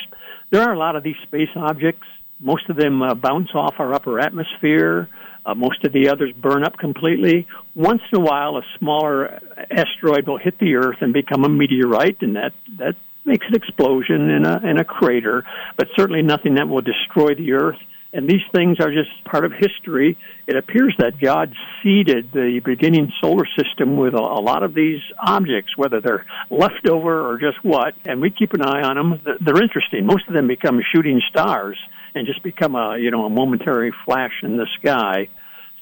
There are a lot of these space objects. Most of them uh, bounce off our upper atmosphere. Uh, most of the others burn up completely. Once in a while, a smaller asteroid will hit the Earth and become a meteorite, and that that makes an explosion in a in a crater, but certainly nothing that will destroy the Earth. And these things are just part of history. It appears that God seeded the beginning solar system with a, a lot of these objects, whether they're leftover or just what. And we keep an eye on them. They're interesting. Most of them become shooting stars and just become a you know a momentary flash in the sky.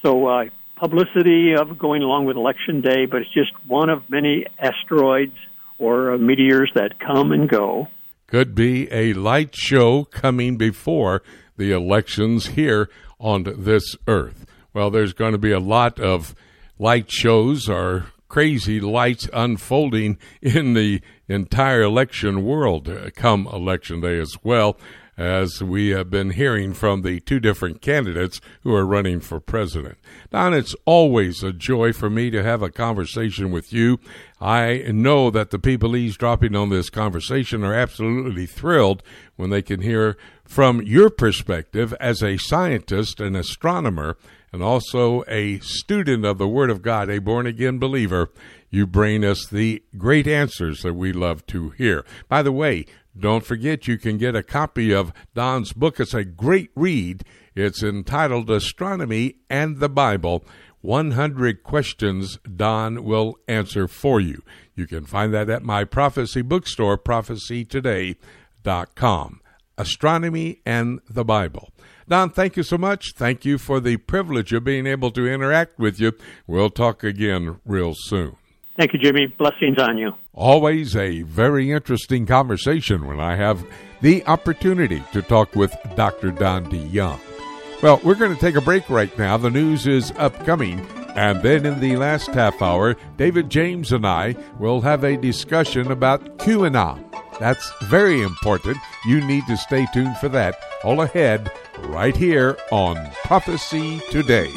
So uh, publicity of going along with election day, but it's just one of many asteroids or uh, meteors that come and go. Could be a light show coming before the elections here on this earth. Well, there's going to be a lot of light shows or crazy lights unfolding in the entire election world uh, come election day as well as we have been hearing from the two different candidates who are running for president. Don, it's always a joy for me to have a conversation with you. I know that the people eavesdropping on this conversation are absolutely thrilled when they can hear from your perspective as a scientist, an astronomer, and also a student of the Word of God, a born again believer. You bring us the great answers that we love to hear. By the way, don't forget you can get a copy of Don's book. It's a great read. It's entitled Astronomy and the Bible 100 Questions Don Will Answer for You. You can find that at my prophecy bookstore, prophecytoday.com. Astronomy and the Bible. Don, thank you so much. Thank you for the privilege of being able to interact with you. We'll talk again real soon. Thank you, Jimmy. Blessings on you. Always a very interesting conversation when I have the opportunity to talk with Dr. Don DeYoung. Well, we're going to take a break right now. The news is upcoming. And then in the last half hour, David James and I will have a discussion about QAnon. That's very important. You need to stay tuned for that. All ahead, right here on Prophecy Today.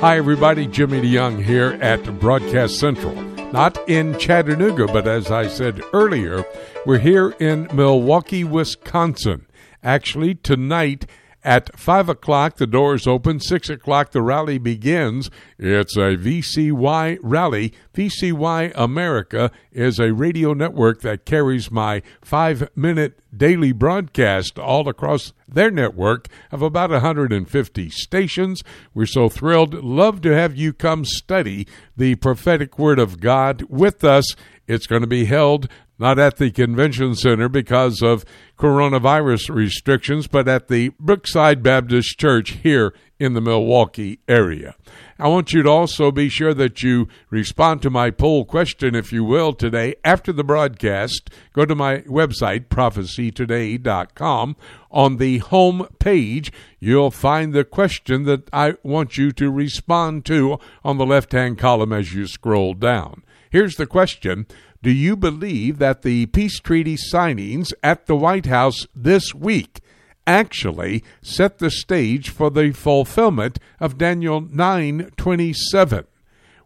Hi, everybody. Jimmy DeYoung here at Broadcast Central. Not in Chattanooga, but as I said earlier, we're here in Milwaukee, Wisconsin. Actually, tonight at 5 o'clock, the doors open. 6 o'clock, the rally begins. It's a VCY rally. VCY America is a radio network that carries my five minute daily broadcast all across their network of about 150 stations. We're so thrilled. Love to have you come study the prophetic word of God with us. It's going to be held not at the convention center because of coronavirus restrictions, but at the Brookside Baptist Church here in the Milwaukee area. I want you to also be sure that you respond to my poll question, if you will, today after the broadcast. Go to my website, prophecytoday.com. On the home page, you'll find the question that I want you to respond to on the left hand column as you scroll down. Here's the question Do you believe that the peace treaty signings at the White House this week actually set the stage for the fulfillment of Daniel 9:27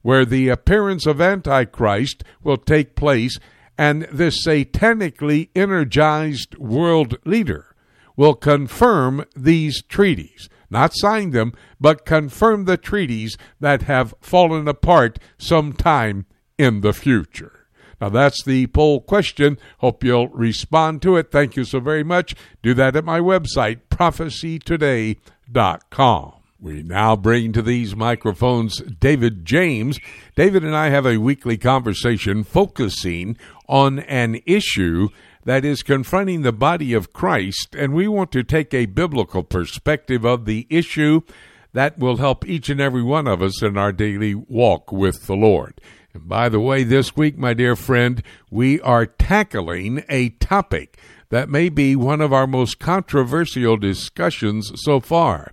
where the appearance of antichrist will take place and this satanically energized world leader will confirm these treaties? Not sign them but confirm the treaties that have fallen apart sometime in the future now, that's the poll question. Hope you'll respond to it. Thank you so very much. Do that at my website, prophecytoday.com. We now bring to these microphones David James. David and I have a weekly conversation focusing on an issue that is confronting the body of Christ, and we want to take a biblical perspective of the issue that will help each and every one of us in our daily walk with the Lord. And by the way, this week, my dear friend, we are tackling a topic that may be one of our most controversial discussions so far.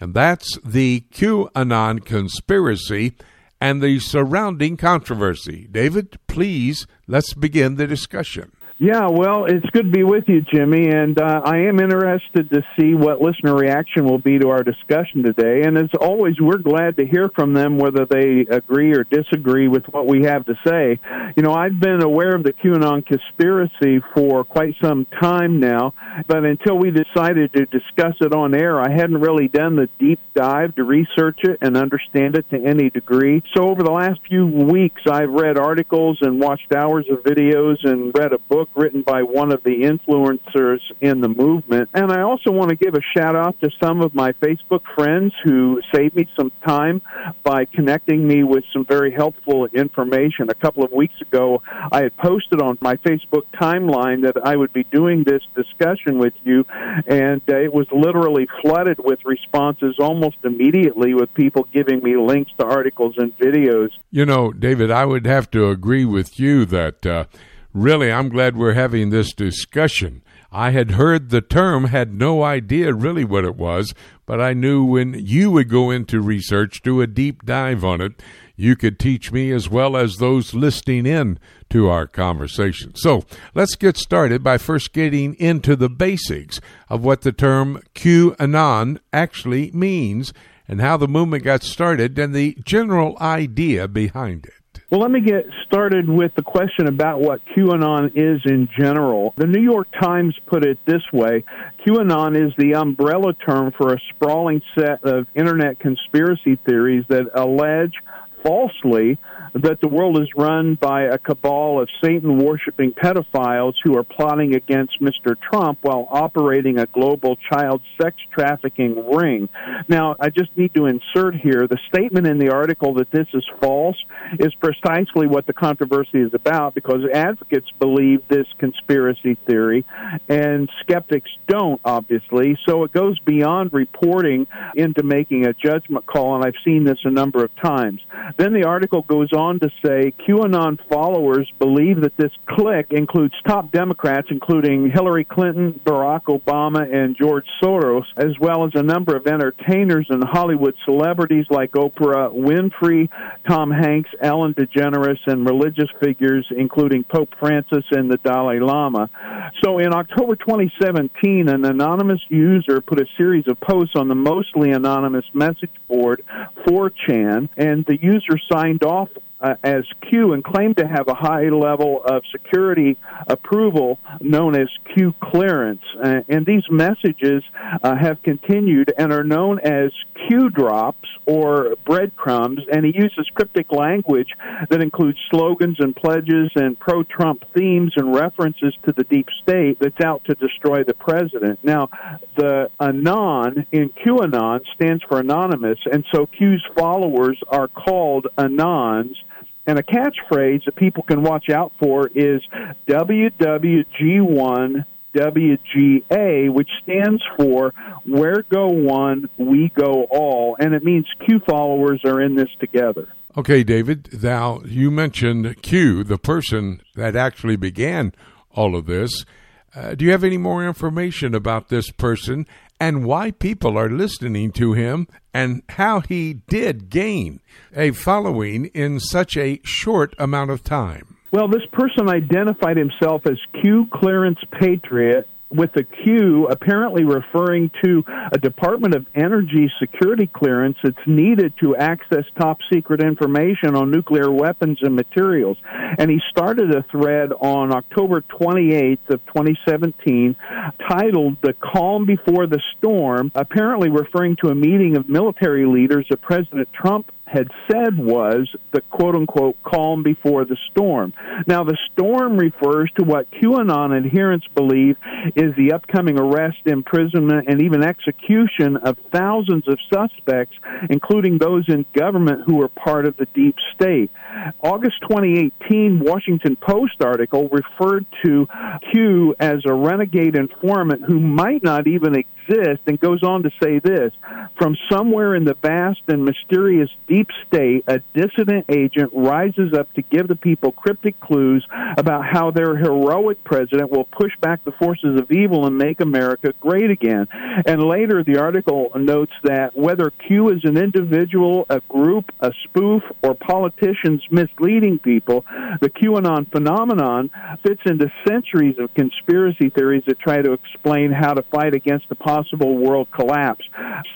And that's the QAnon conspiracy and the surrounding controversy. David, please, let's begin the discussion. Yeah, well, it's good to be with you, Jimmy, and uh, I am interested to see what listener reaction will be to our discussion today. And as always, we're glad to hear from them whether they agree or disagree with what we have to say. You know, I've been aware of the QAnon conspiracy for quite some time now, but until we decided to discuss it on air, I hadn't really done the deep dive to research it and understand it to any degree. So over the last few weeks, I've read articles and watched hours of videos and read a book written by one of the influencers in the movement. And I also want to give a shout out to some of my Facebook friends who saved me some time by connecting me with some very helpful information. A couple of weeks ago, I had posted on my Facebook timeline that I would be doing this discussion with you, and uh, it was literally flooded with responses almost immediately with people giving me links to articles and videos. You know, David, I would have to agree with you that. Uh, really, I'm glad we're having this discussion. I had heard the term, had no idea really what it was, but I knew when you would go into research, do a deep dive on it, you could teach me as well as those listening in to our conversation. So let's get started by first getting into the basics of what the term QAnon actually means and how the movement got started and the general idea behind it. Well, let me get started with the question about what QAnon is in general. The New York Times put it this way QAnon is the umbrella term for a sprawling set of internet conspiracy theories that allege falsely that the world is run by a cabal of Satan worshiping pedophiles who are plotting against Mr. Trump while operating a global child sex trafficking ring. Now, I just need to insert here the statement in the article that this is false is precisely what the controversy is about because advocates believe this conspiracy theory and skeptics don't, obviously. So it goes beyond reporting into making a judgment call, and I've seen this a number of times. Then the article goes on to say QAnon followers believe that this clique includes top Democrats, including Hillary Clinton, Barack Obama, and George Soros, as well as a number of entertainers and Hollywood celebrities like Oprah Winfrey, Tom Hanks, Ellen DeGeneres, and religious figures, including Pope Francis and the Dalai Lama. So in October 2017, an anonymous user put a series of posts on the mostly anonymous message board 4chan, and the user signed off uh, as Q and claimed to have a high level of security approval known as Q clearance. Uh, and these messages uh, have continued and are known as Q drops or breadcrumbs. And he uses cryptic language that includes slogans and pledges and pro Trump themes and references to the deep state that's out to destroy the president. Now, the Anon in QAnon stands for anonymous, and so Q's followers are called Anons and a catchphrase that people can watch out for is WWG1 WGA, which stands for Where Go One, We Go All, and it means Q followers are in this together. Okay, David, now you mentioned Q, the person that actually began all of this. Uh, do you have any more information about this person and why people are listening to him and how he did gain a following in such a short amount of time? Well, this person identified himself as Q Clearance Patriot with the Q apparently referring to a Department of Energy security clearance that's needed to access top secret information on nuclear weapons and materials. And he started a thread on October 28th of 2017 titled The Calm Before the Storm, apparently referring to a meeting of military leaders that President Trump had said was the quote unquote calm before the storm. Now, the storm refers to what QAnon adherents believe is the upcoming arrest, imprisonment, and even execution of thousands of suspects, including those in government who are part of the deep state. August 2018 Washington Post article referred to Q as a renegade informant who might not even exist and goes on to say this from somewhere in the vast and mysterious deep state, a dissident agent rises up to give the people cryptic clues about how their heroic president will push back the forces of evil and make America great again. And later, the article notes that whether Q is an individual, a group, a spoof, or politicians misleading people, the QAnon phenomenon fits into centuries of conspiracy theories that try to explain how to fight against a possible world collapse.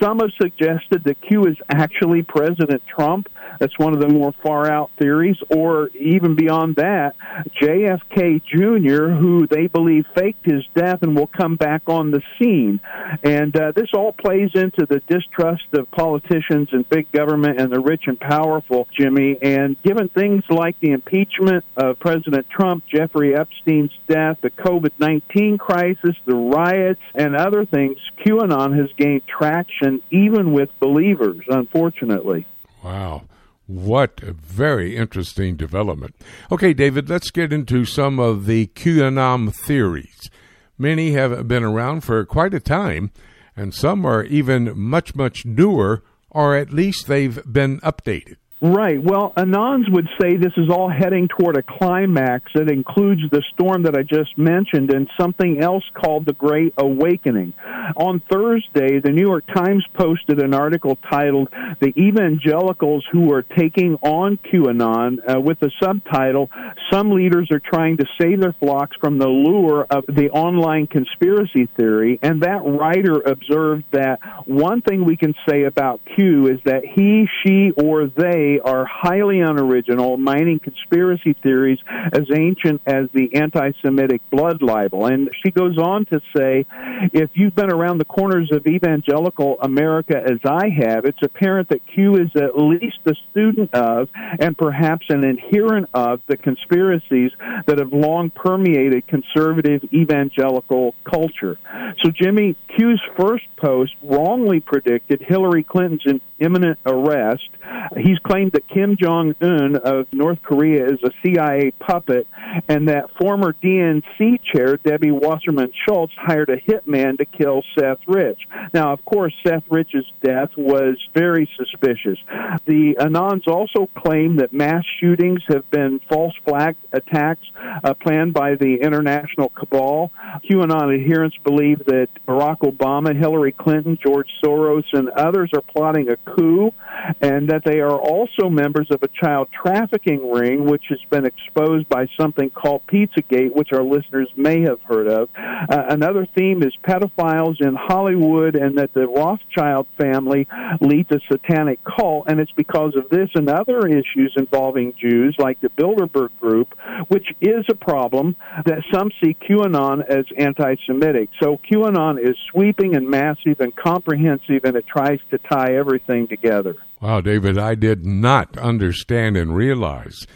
Some have suggested that Q is actually President Trump. That's one of the more far out theories. Or even beyond that, JFK Jr., who they believe faked his death and will come back on the scene. And uh, this all plays into the distrust of politicians and big government and the rich and powerful, Jimmy. And given things like the impeachment of President Trump, Jeffrey Epstein's death, the COVID 19 crisis, the riots, and other things, QAnon has gained traction even with believers, unfortunately. Wow. What a very interesting development. Okay, David, let's get into some of the QAnon theories. Many have been around for quite a time, and some are even much, much newer, or at least they've been updated. Right. Well, Anons would say this is all heading toward a climax that includes the storm that I just mentioned and something else called the Great Awakening. On Thursday, the New York Times posted an article titled The Evangelicals Who Are Taking on QAnon uh, with the subtitle Some Leaders Are Trying to Save Their Flocks from the Lure of the Online Conspiracy Theory. And that writer observed that one thing we can say about Q is that he, she, or they are highly unoriginal, mining conspiracy theories as ancient as the anti Semitic blood libel. And she goes on to say if you've been around the corners of evangelical America as I have, it's apparent that Q is at least a student of and perhaps an adherent of the conspiracies that have long permeated conservative evangelical culture. So, Jimmy, Q's first post wrongly predicted Hillary Clinton's imminent arrest. He's claimed that Kim Jong Un of North Korea is a CIA puppet, and that former DNC chair Debbie Wasserman Schultz hired a hitman to kill Seth Rich. Now, of course, Seth Rich's death was very suspicious. The Anons also claim that mass shootings have been false flag attacks uh, planned by the international cabal. QAnon adherents believe that Barack Obama, Hillary Clinton, George Soros, and others are plotting a coup, and that they are also members of a child trafficking ring, which has been exposed by something called Pizzagate, which our listeners may have heard of. Uh, another theme is pedophiles in Hollywood, and that the Rothschild family leads a satanic cult, and it's because of this and other issues involving Jews, like the Bilderberg Group, which is a problem that some see QAnon as anti Semitic. So QAnon is sweeping and massive and comprehensive, and it tries to tie everything together. Wow, David, I did not understand and realize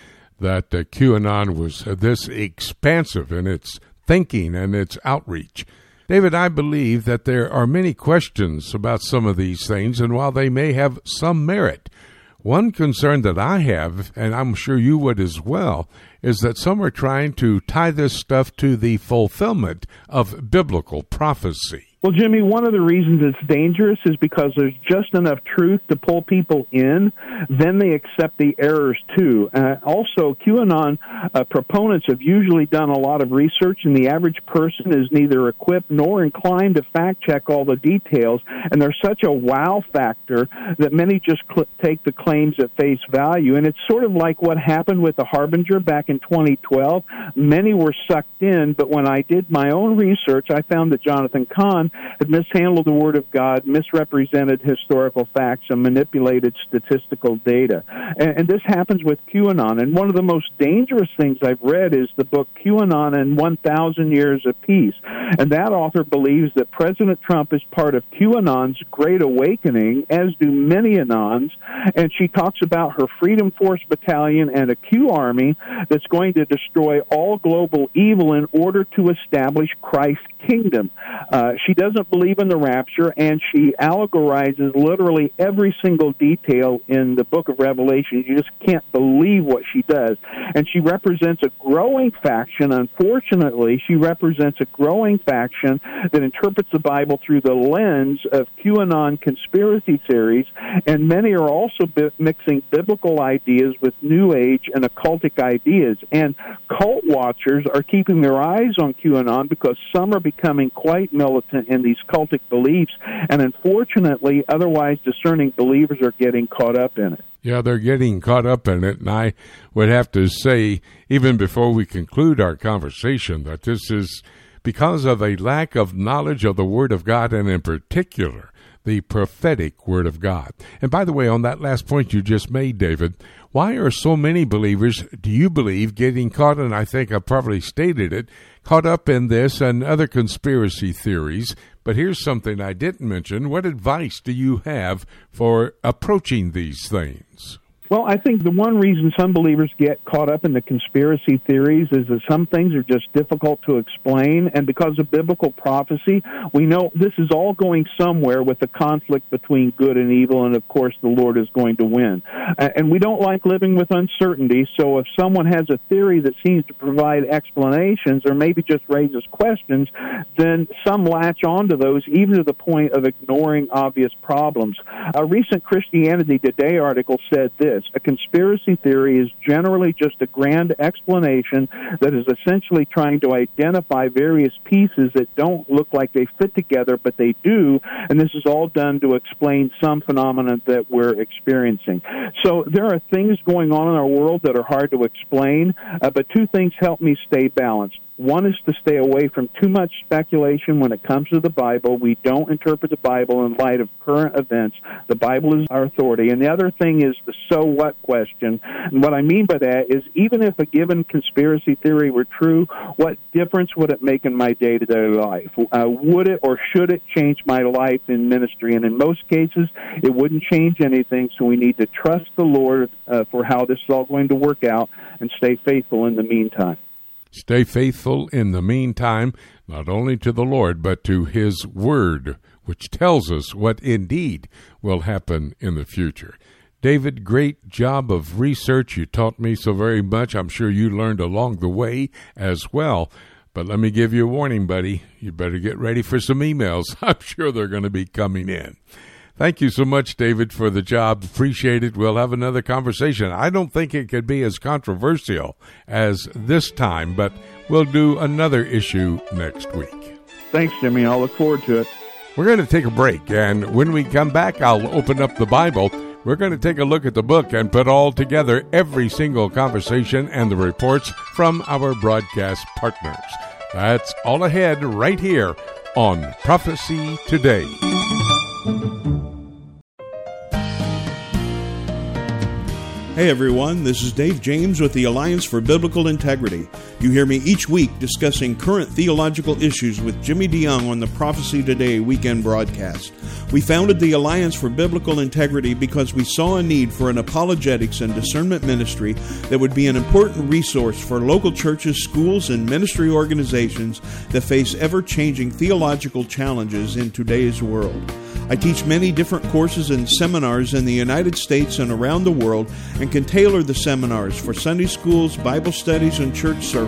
that uh, QAnon was this expansive in its thinking and its outreach. David, I believe that there are many questions about some of these things, and while they may have some merit, One concern that I have, and I'm sure you would as well, is that some are trying to tie this stuff to the fulfillment of biblical prophecy. Well, Jimmy, one of the reasons it's dangerous is because there's just enough truth to pull people in. Then they accept the errors too. Uh, also, QAnon uh, proponents have usually done a lot of research, and the average person is neither equipped nor inclined to fact check all the details. And there's such a wow factor that many just cl- take the claims at face value. And it's sort of like what happened with the Harbinger back in 2012. Many were sucked in, but when I did my own research, I found that Jonathan Had mishandled the Word of God, misrepresented historical facts, and manipulated statistical data. And, and this happens with QAnon. And one of the most dangerous things I've read is the book QAnon and 1,000 Years of Peace. And that author believes that President Trump is part of QAnon's Great Awakening, as do many Anons. And she talks about her Freedom Force Battalion and a Q Army that's going to destroy all global evil in order to establish Christ's kingdom. Uh, she doesn't believe in the rapture, and she allegorizes literally every single detail in the book of Revelation. You just can't believe what she does. And she represents a growing faction. Unfortunately, she represents a growing faction that interprets the Bible through the lens of QAnon conspiracy theories, and many are also bi- mixing biblical ideas with New Age and occultic ideas. And cult watchers are keeping their eyes on QAnon because some are becoming quite militant in these cultic beliefs, and unfortunately, otherwise discerning believers are getting caught up in it. Yeah, they're getting caught up in it, and I would have to say, even before we conclude our conversation, that this is because of a lack of knowledge of the Word of God, and in particular, the prophetic Word of God. And by the way, on that last point you just made, David, why are so many believers, do you believe, getting caught, and I think I probably stated it, caught up in this and other conspiracy theories? But here's something I didn't mention. What advice do you have for approaching these things? Well, I think the one reason some believers get caught up in the conspiracy theories is that some things are just difficult to explain, and because of biblical prophecy, we know this is all going somewhere with the conflict between good and evil, and of course, the Lord is going to win. And we don't like living with uncertainty, so if someone has a theory that seems to provide explanations or maybe just raises questions, then some latch onto those, even to the point of ignoring obvious problems. A recent Christianity Today article said this this. A conspiracy theory is generally just a grand explanation that is essentially trying to identify various pieces that don't look like they fit together, but they do, and this is all done to explain some phenomenon that we're experiencing. So there are things going on in our world that are hard to explain, uh, but two things help me stay balanced. One is to stay away from too much speculation when it comes to the Bible. We don't interpret the Bible in light of current events. The Bible is our authority. And the other thing is the so what question. And what I mean by that is even if a given conspiracy theory were true, what difference would it make in my day to day life? Uh, would it or should it change my life in ministry? And in most cases, it wouldn't change anything. So we need to trust the Lord uh, for how this is all going to work out and stay faithful in the meantime. Stay faithful in the meantime, not only to the Lord, but to His Word, which tells us what indeed will happen in the future. David, great job of research. You taught me so very much. I'm sure you learned along the way as well. But let me give you a warning, buddy. You better get ready for some emails. I'm sure they're going to be coming in. Thank you so much, David, for the job. Appreciate it. We'll have another conversation. I don't think it could be as controversial as this time, but we'll do another issue next week. Thanks, Jimmy. I'll look forward to it. We're going to take a break, and when we come back, I'll open up the Bible. We're going to take a look at the book and put all together every single conversation and the reports from our broadcast partners. That's all ahead right here on Prophecy Today. Hey everyone, this is Dave James with the Alliance for Biblical Integrity. You hear me each week discussing current theological issues with Jimmy DeYoung on the Prophecy Today weekend broadcast. We founded the Alliance for Biblical Integrity because we saw a need for an apologetics and discernment ministry that would be an important resource for local churches, schools, and ministry organizations that face ever changing theological challenges in today's world. I teach many different courses and seminars in the United States and around the world and can tailor the seminars for Sunday schools, Bible studies, and church services,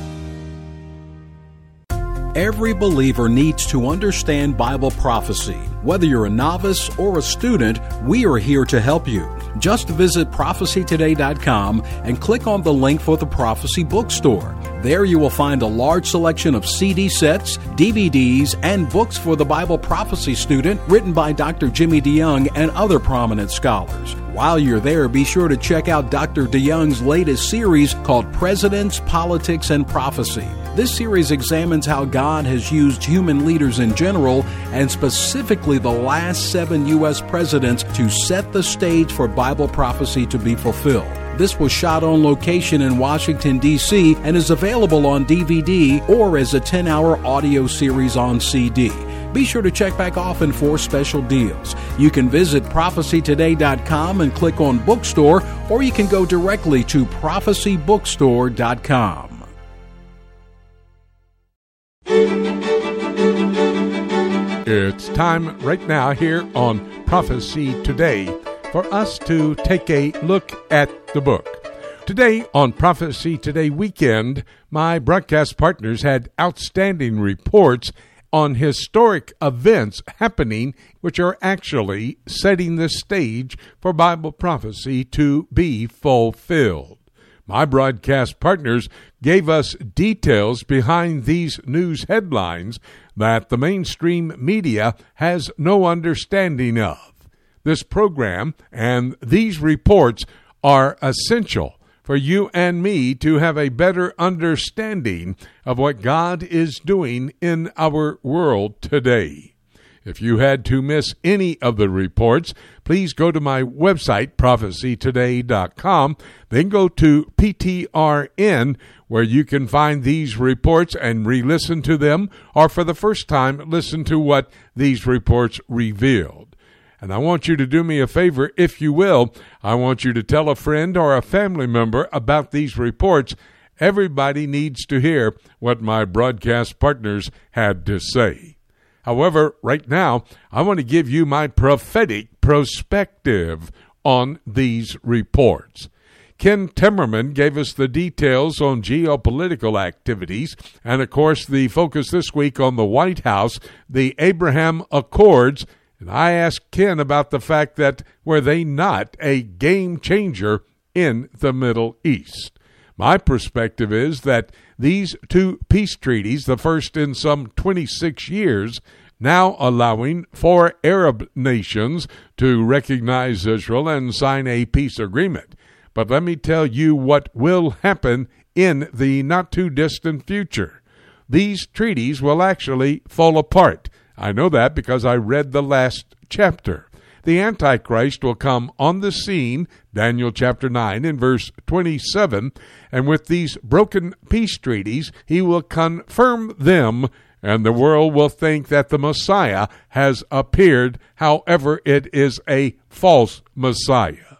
Every believer needs to understand Bible prophecy. Whether you're a novice or a student, we are here to help you. Just visit prophecytoday.com and click on the link for the Prophecy Bookstore. There you will find a large selection of CD sets, DVDs, and books for the Bible prophecy student written by Dr. Jimmy DeYoung and other prominent scholars. While you're there, be sure to check out Dr. DeYoung's latest series called Presidents, Politics, and Prophecy. This series examines how God has used human leaders in general and specifically the last seven U.S. presidents to set the stage for Bible prophecy to be fulfilled. This was shot on location in Washington, D.C., and is available on DVD or as a 10 hour audio series on CD. Be sure to check back often for special deals. You can visit prophecytoday.com and click on Bookstore, or you can go directly to prophecybookstore.com. It's time right now here on Prophecy Today for us to take a look at the book. Today on Prophecy Today weekend, my broadcast partners had outstanding reports on historic events happening which are actually setting the stage for Bible prophecy to be fulfilled. My broadcast partners gave us details behind these news headlines that the mainstream media has no understanding of. This program and these reports are essential for you and me to have a better understanding of what God is doing in our world today. If you had to miss any of the reports, please go to my website, prophecytoday.com, then go to PTRN, where you can find these reports and re listen to them, or for the first time, listen to what these reports revealed. And I want you to do me a favor, if you will. I want you to tell a friend or a family member about these reports. Everybody needs to hear what my broadcast partners had to say. However, right now, I want to give you my prophetic perspective on these reports. Ken Timmerman gave us the details on geopolitical activities, and of course, the focus this week on the White House, the Abraham Accords. And I asked Ken about the fact that were they not a game changer in the Middle East? My perspective is that these two peace treaties, the first in some 26 years, now allowing four Arab nations to recognize Israel and sign a peace agreement. But let me tell you what will happen in the not too distant future. These treaties will actually fall apart. I know that because I read the last chapter. The Antichrist will come on the scene, Daniel chapter 9 in verse 27, and with these broken peace treaties, he will confirm them, and the world will think that the Messiah has appeared. However, it is a false Messiah.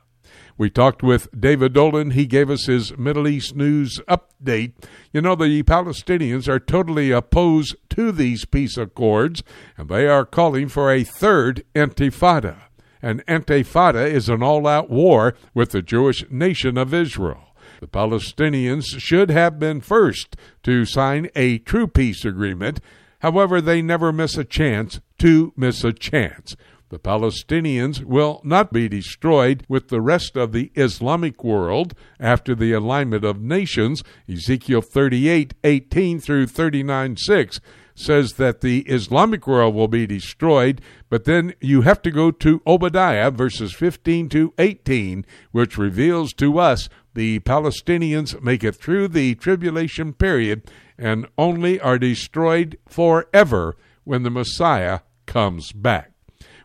We talked with David Dolan. He gave us his Middle East news update. You know, the Palestinians are totally opposed to these peace accords, and they are calling for a third intifada. An intifada is an all out war with the Jewish nation of Israel. The Palestinians should have been first to sign a true peace agreement. However, they never miss a chance to miss a chance. The Palestinians will not be destroyed with the rest of the Islamic world after the alignment of nations. Ezekiel 38 18 through 39 6 says that the Islamic world will be destroyed, but then you have to go to Obadiah verses 15 to 18, which reveals to us the Palestinians make it through the tribulation period and only are destroyed forever when the Messiah comes back.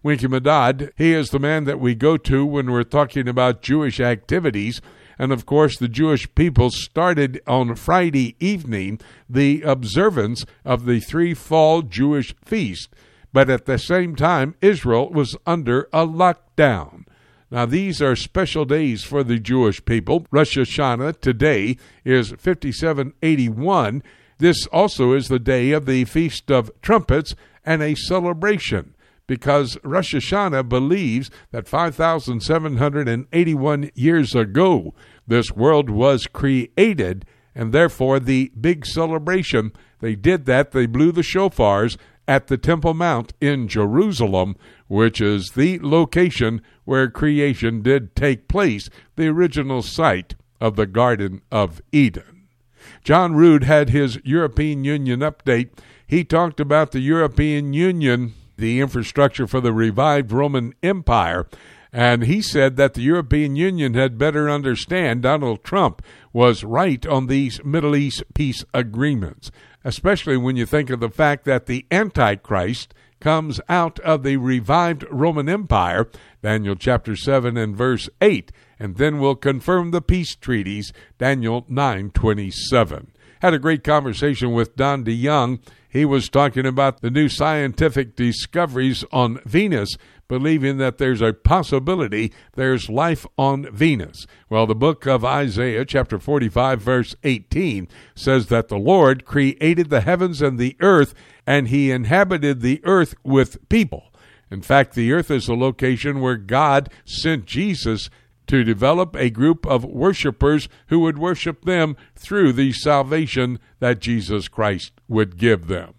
Winky Madad, he is the man that we go to when we're talking about Jewish activities. And of course, the Jewish people started on Friday evening the observance of the three fall Jewish feast. But at the same time, Israel was under a lockdown. Now, these are special days for the Jewish people. Rosh Hashanah today is 5781. This also is the day of the Feast of Trumpets and a celebration because Rosh Hashanah believes that 5,781 years ago this world was created, and therefore the big celebration, they did that, they blew the shofars at the Temple Mount in Jerusalem, which is the location where creation did take place, the original site of the Garden of Eden. John Rood had his European Union update. He talked about the European Union the infrastructure for the revived Roman Empire. And he said that the European Union had better understand Donald Trump was right on these Middle East peace agreements, especially when you think of the fact that the Antichrist comes out of the revived Roman Empire, Daniel chapter 7 and verse 8, and then will confirm the peace treaties, Daniel 9:27. Had a great conversation with Don DeYoung he was talking about the new scientific discoveries on Venus, believing that there's a possibility there's life on Venus. Well, the book of Isaiah, chapter 45, verse 18, says that the Lord created the heavens and the earth, and he inhabited the earth with people. In fact, the earth is the location where God sent Jesus to develop a group of worshipers who would worship them through the salvation that Jesus Christ would give them.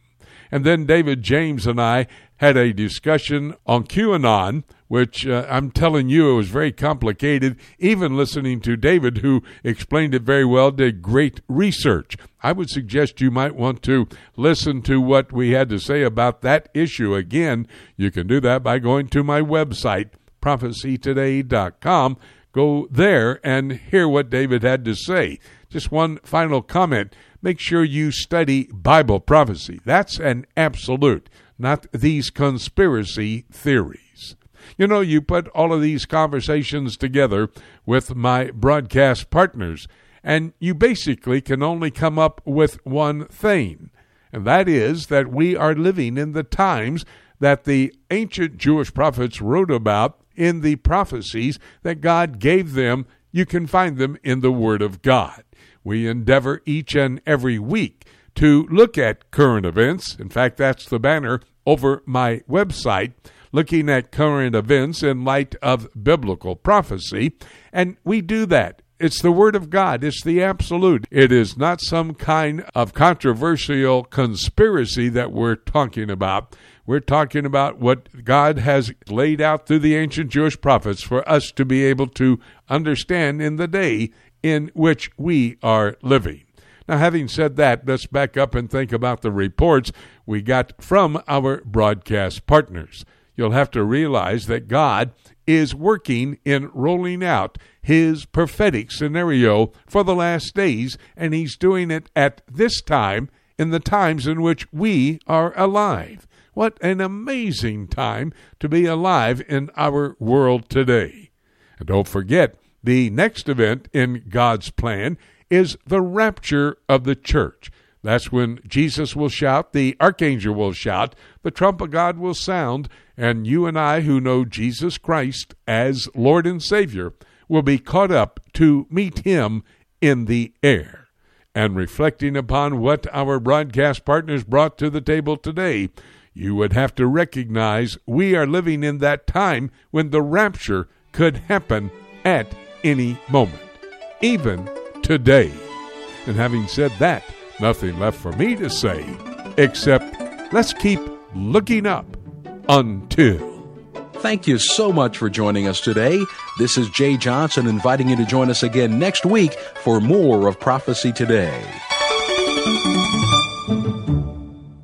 And then David James and I had a discussion on QAnon, which uh, I'm telling you, it was very complicated. Even listening to David, who explained it very well, did great research. I would suggest you might want to listen to what we had to say about that issue. Again, you can do that by going to my website, prophecytoday.com Go there and hear what David had to say. Just one final comment. Make sure you study Bible prophecy. That's an absolute, not these conspiracy theories. You know, you put all of these conversations together with my broadcast partners, and you basically can only come up with one thing, and that is that we are living in the times that the ancient Jewish prophets wrote about in the prophecies that God gave them. You can find them in the Word of God. We endeavor each and every week to look at current events. In fact, that's the banner over my website, looking at current events in light of biblical prophecy. And we do that it's the Word of God. It's the absolute. It is not some kind of controversial conspiracy that we're talking about. We're talking about what God has laid out through the ancient Jewish prophets for us to be able to understand in the day in which we are living. Now, having said that, let's back up and think about the reports we got from our broadcast partners. You'll have to realize that God is working in rolling out his prophetic scenario for the last days, and he's doing it at this time in the times in which we are alive. What an amazing time to be alive in our world today. And don't forget, the next event in God's plan is the rapture of the church. That's when Jesus will shout, the archangel will shout, the trump of God will sound, and you and I who know Jesus Christ as Lord and Savior will be caught up to meet him in the air. And reflecting upon what our broadcast partners brought to the table today, you would have to recognize we are living in that time when the rapture could happen at any moment, even today. And having said that, nothing left for me to say except let's keep looking up until Thank you so much for joining us today. This is Jay Johnson inviting you to join us again next week for more of Prophecy Today.